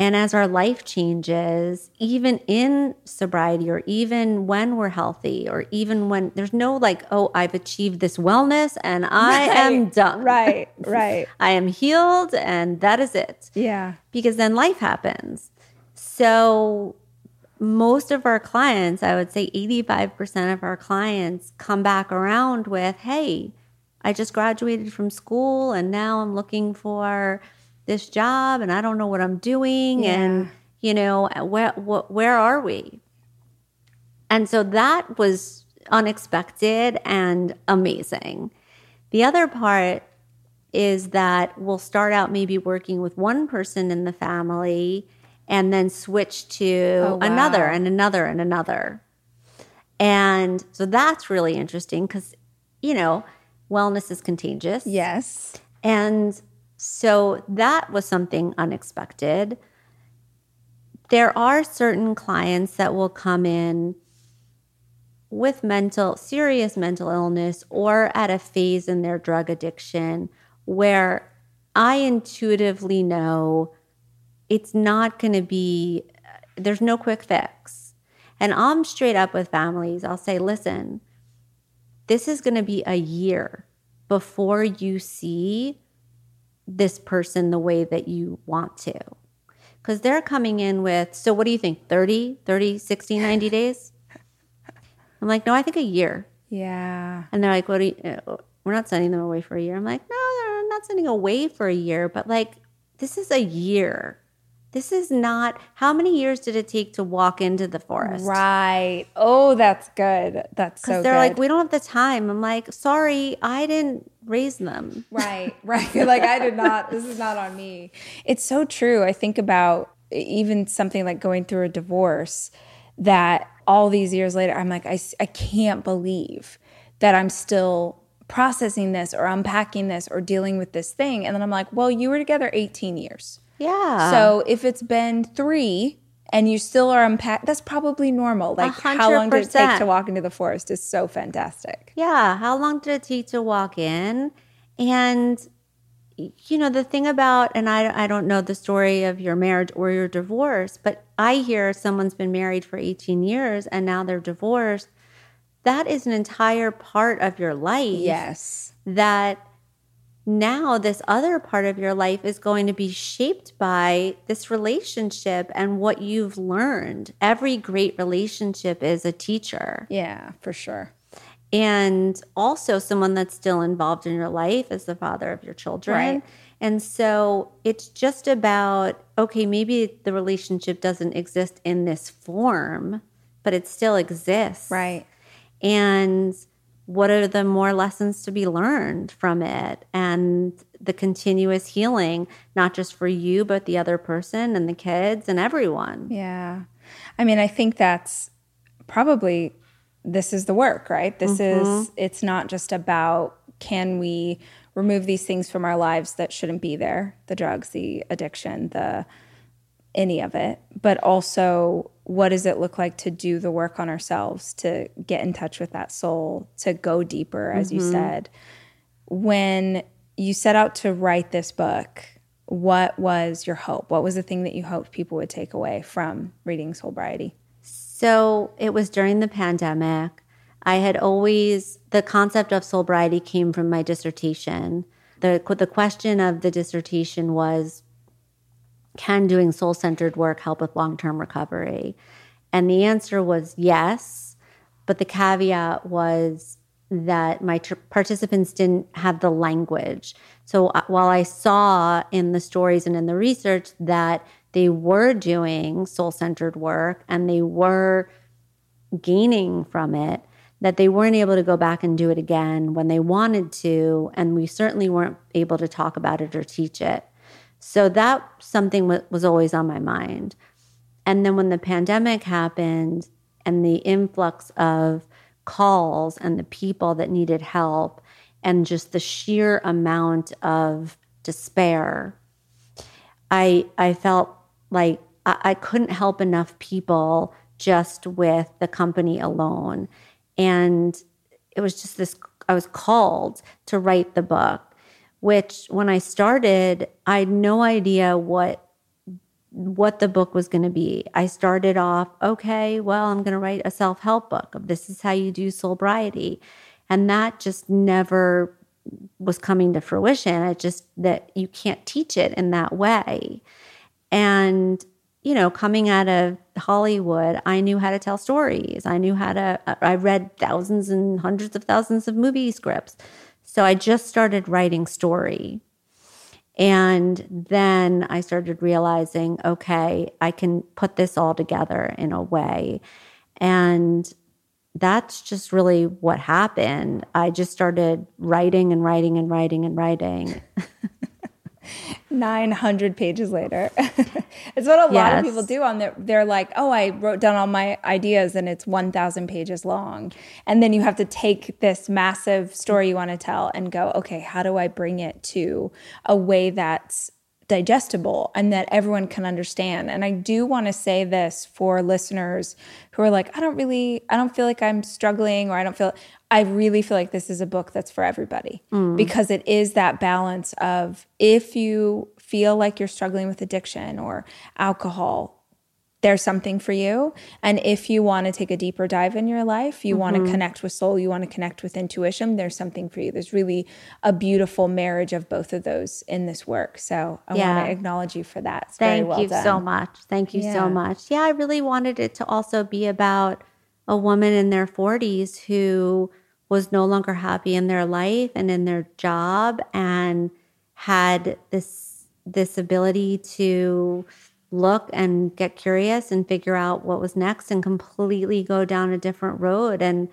and as our life changes, even in sobriety or even when we're healthy or even when there's no like, oh, I've achieved this wellness and [laughs] I right, am done. Right, [laughs] right. I am healed and that is it. Yeah. Because then life happens. So most of our clients, I would say 85% of our clients come back around with, hey, I just graduated from school and now I'm looking for this job and I don't know what I'm doing yeah. and you know where wh- where are we? And so that was unexpected and amazing. The other part is that we'll start out maybe working with one person in the family and then switch to oh, wow. another and another and another. And so that's really interesting because, you know, wellness is contagious. Yes. And so that was something unexpected. There are certain clients that will come in with mental, serious mental illness or at a phase in their drug addiction where I intuitively know it's not going to be, there's no quick fix. And I'm straight up with families. I'll say, listen, this is going to be a year before you see this person the way that you want to. Because they're coming in with, so what do you think, 30, 30, 60, 90 [laughs] days? I'm like, no, I think a year. Yeah. And they're like, what do you, uh, we're not sending them away for a year. I'm like, no, they're not sending away for a year, but like, this is a year. This is not how many years did it take to walk into the forest? Right. Oh, that's good. That's so good. they're good. like, we don't have the time. I'm like, sorry, I didn't raise them. Right, [laughs] right. like I did not, this is not on me. It's so true. I think about even something like going through a divorce that all these years later, I'm like, I, I can't believe that I'm still processing this or unpacking this or dealing with this thing. And then I'm like, well, you were together 18 years. Yeah. So if it's been three and you still are unpacked. That's probably normal. Like, how long did it take to walk into the forest is so fantastic. Yeah. How long did it take to walk in? And, you know, the thing about, and I, I don't know the story of your marriage or your divorce, but I hear someone's been married for 18 years and now they're divorced. That is an entire part of your life. Yes. That now this other part of your life is going to be shaped by this relationship and what you've learned. Every great relationship is a teacher. Yeah, for sure. And also someone that's still involved in your life as the father of your children. Right. And so it's just about okay, maybe the relationship doesn't exist in this form, but it still exists. Right. And what are the more lessons to be learned from it? And the continuous healing not just for you but the other person and the kids and everyone. Yeah. I mean i think that's probably this is the work right? This mm-hmm. is it's not just about can we remove these things from our lives that shouldn't be there? The drugs the addiction the any of it, but also what does it look like to do the work on ourselves, to get in touch with that soul, to go deeper, as mm-hmm. you said. When you set out to write this book, what was your hope? What was the thing that you hoped people would take away from reading Soulbriety? So it was during the pandemic. I had always, the concept of Soulbriety came from my dissertation. The, the question of the dissertation was can doing soul centered work help with long term recovery? And the answer was yes. But the caveat was that my tr- participants didn't have the language. So uh, while I saw in the stories and in the research that they were doing soul centered work and they were gaining from it, that they weren't able to go back and do it again when they wanted to. And we certainly weren't able to talk about it or teach it. So that something w- was always on my mind. And then when the pandemic happened and the influx of calls and the people that needed help and just the sheer amount of despair, I I felt like I, I couldn't help enough people just with the company alone. And it was just this I was called to write the book which when I started, I had no idea what what the book was going to be. I started off, okay, well, I'm going to write a self-help book of this is how you do sobriety. And that just never was coming to fruition. It just that you can't teach it in that way. And you know, coming out of Hollywood, I knew how to tell stories. I knew how to I read thousands and hundreds of thousands of movie scripts. So I just started writing story. And then I started realizing, okay, I can put this all together in a way. And that's just really what happened. I just started writing and writing and writing and writing. [laughs] 900 pages later. [laughs] it's what a yes. lot of people do on their they're like, "Oh, I wrote down all my ideas and it's 1000 pages long." And then you have to take this massive story you want to tell and go, "Okay, how do I bring it to a way that's digestible and that everyone can understand. And I do want to say this for listeners who are like, I don't really, I don't feel like I'm struggling or I don't feel, I really feel like this is a book that's for everybody mm. because it is that balance of if you feel like you're struggling with addiction or alcohol, there's something for you. And if you want to take a deeper dive in your life, you mm-hmm. want to connect with soul, you want to connect with intuition, there's something for you. There's really a beautiful marriage of both of those in this work. So I yeah. want to acknowledge you for that. It's Thank well you done. so much. Thank you yeah. so much. Yeah, I really wanted it to also be about a woman in their 40s who was no longer happy in their life and in their job and had this this ability to look and get curious and figure out what was next and completely go down a different road and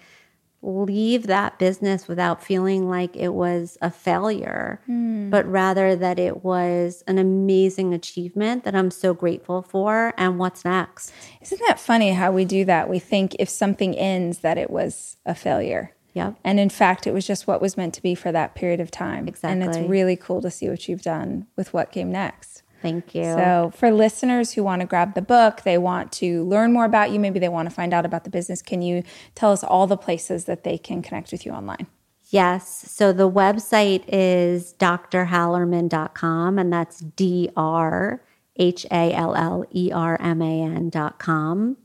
leave that business without feeling like it was a failure, mm. but rather that it was an amazing achievement that I'm so grateful for. And what's next? Isn't that funny how we do that? We think if something ends, that it was a failure. Yep. And in fact, it was just what was meant to be for that period of time. Exactly. And it's really cool to see what you've done with what came next. Thank you. So, for listeners who want to grab the book, they want to learn more about you, maybe they want to find out about the business, can you tell us all the places that they can connect with you online? Yes. So the website is drhallerman.com, and that's D R H A L L E R M A N.com.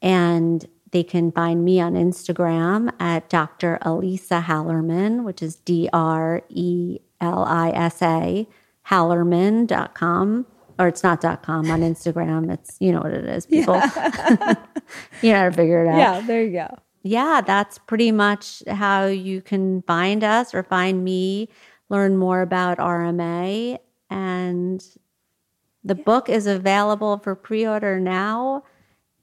And they can find me on Instagram at Dr. Elisa Hallerman, which is D R E L I S A, Hallerman.com. Or it's not .com on Instagram. It's, you know what it is, people. Yeah. [laughs] you know how to figure it out. Yeah, there you go. Yeah, that's pretty much how you can find us or find me, learn more about RMA. And the yeah. book is available for pre order now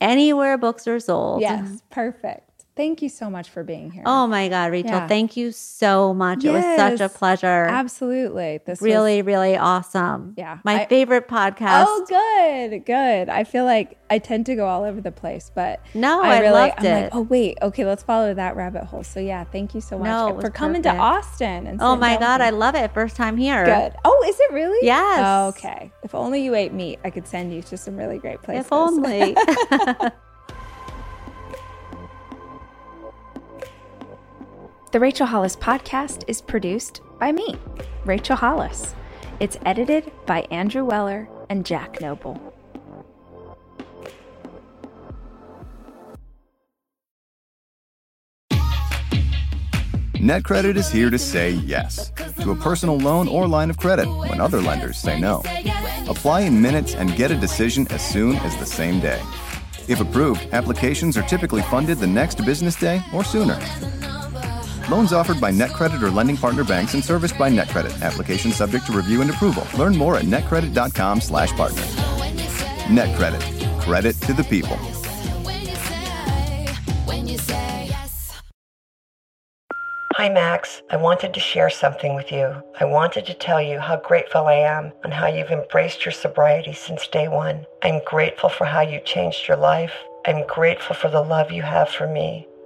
anywhere books are sold. Yes, perfect. Thank you so much for being here. Oh my God, Rachel, yeah. thank you so much. Yes, it was such a pleasure. Absolutely. This really, was, really awesome. Yeah. My I, favorite podcast. Oh, good. Good. I feel like I tend to go all over the place, but no, I, I really, loved I'm it. Like, oh, wait. Okay, let's follow that rabbit hole. So, yeah, thank you so much no, for coming perfect. to Austin. And oh my God, I love it. First time here. Good. Oh, is it really? Yes. Oh, okay. If only you ate meat, I could send you to some really great places. If only. [laughs] [laughs] The Rachel Hollis podcast is produced by me, Rachel Hollis. It's edited by Andrew Weller and Jack Noble. NetCredit is here to say yes to a personal loan or line of credit when other lenders say no. Apply in minutes and get a decision as soon as the same day. If approved, applications are typically funded the next business day or sooner. Loans offered by NetCredit or lending partner banks and serviced by NetCredit. Application subject to review and approval. Learn more at netcredit.com slash partner. NetCredit. Credit to the people. Hi, Max. I wanted to share something with you. I wanted to tell you how grateful I am and how you've embraced your sobriety since day one. I'm grateful for how you changed your life. I'm grateful for the love you have for me.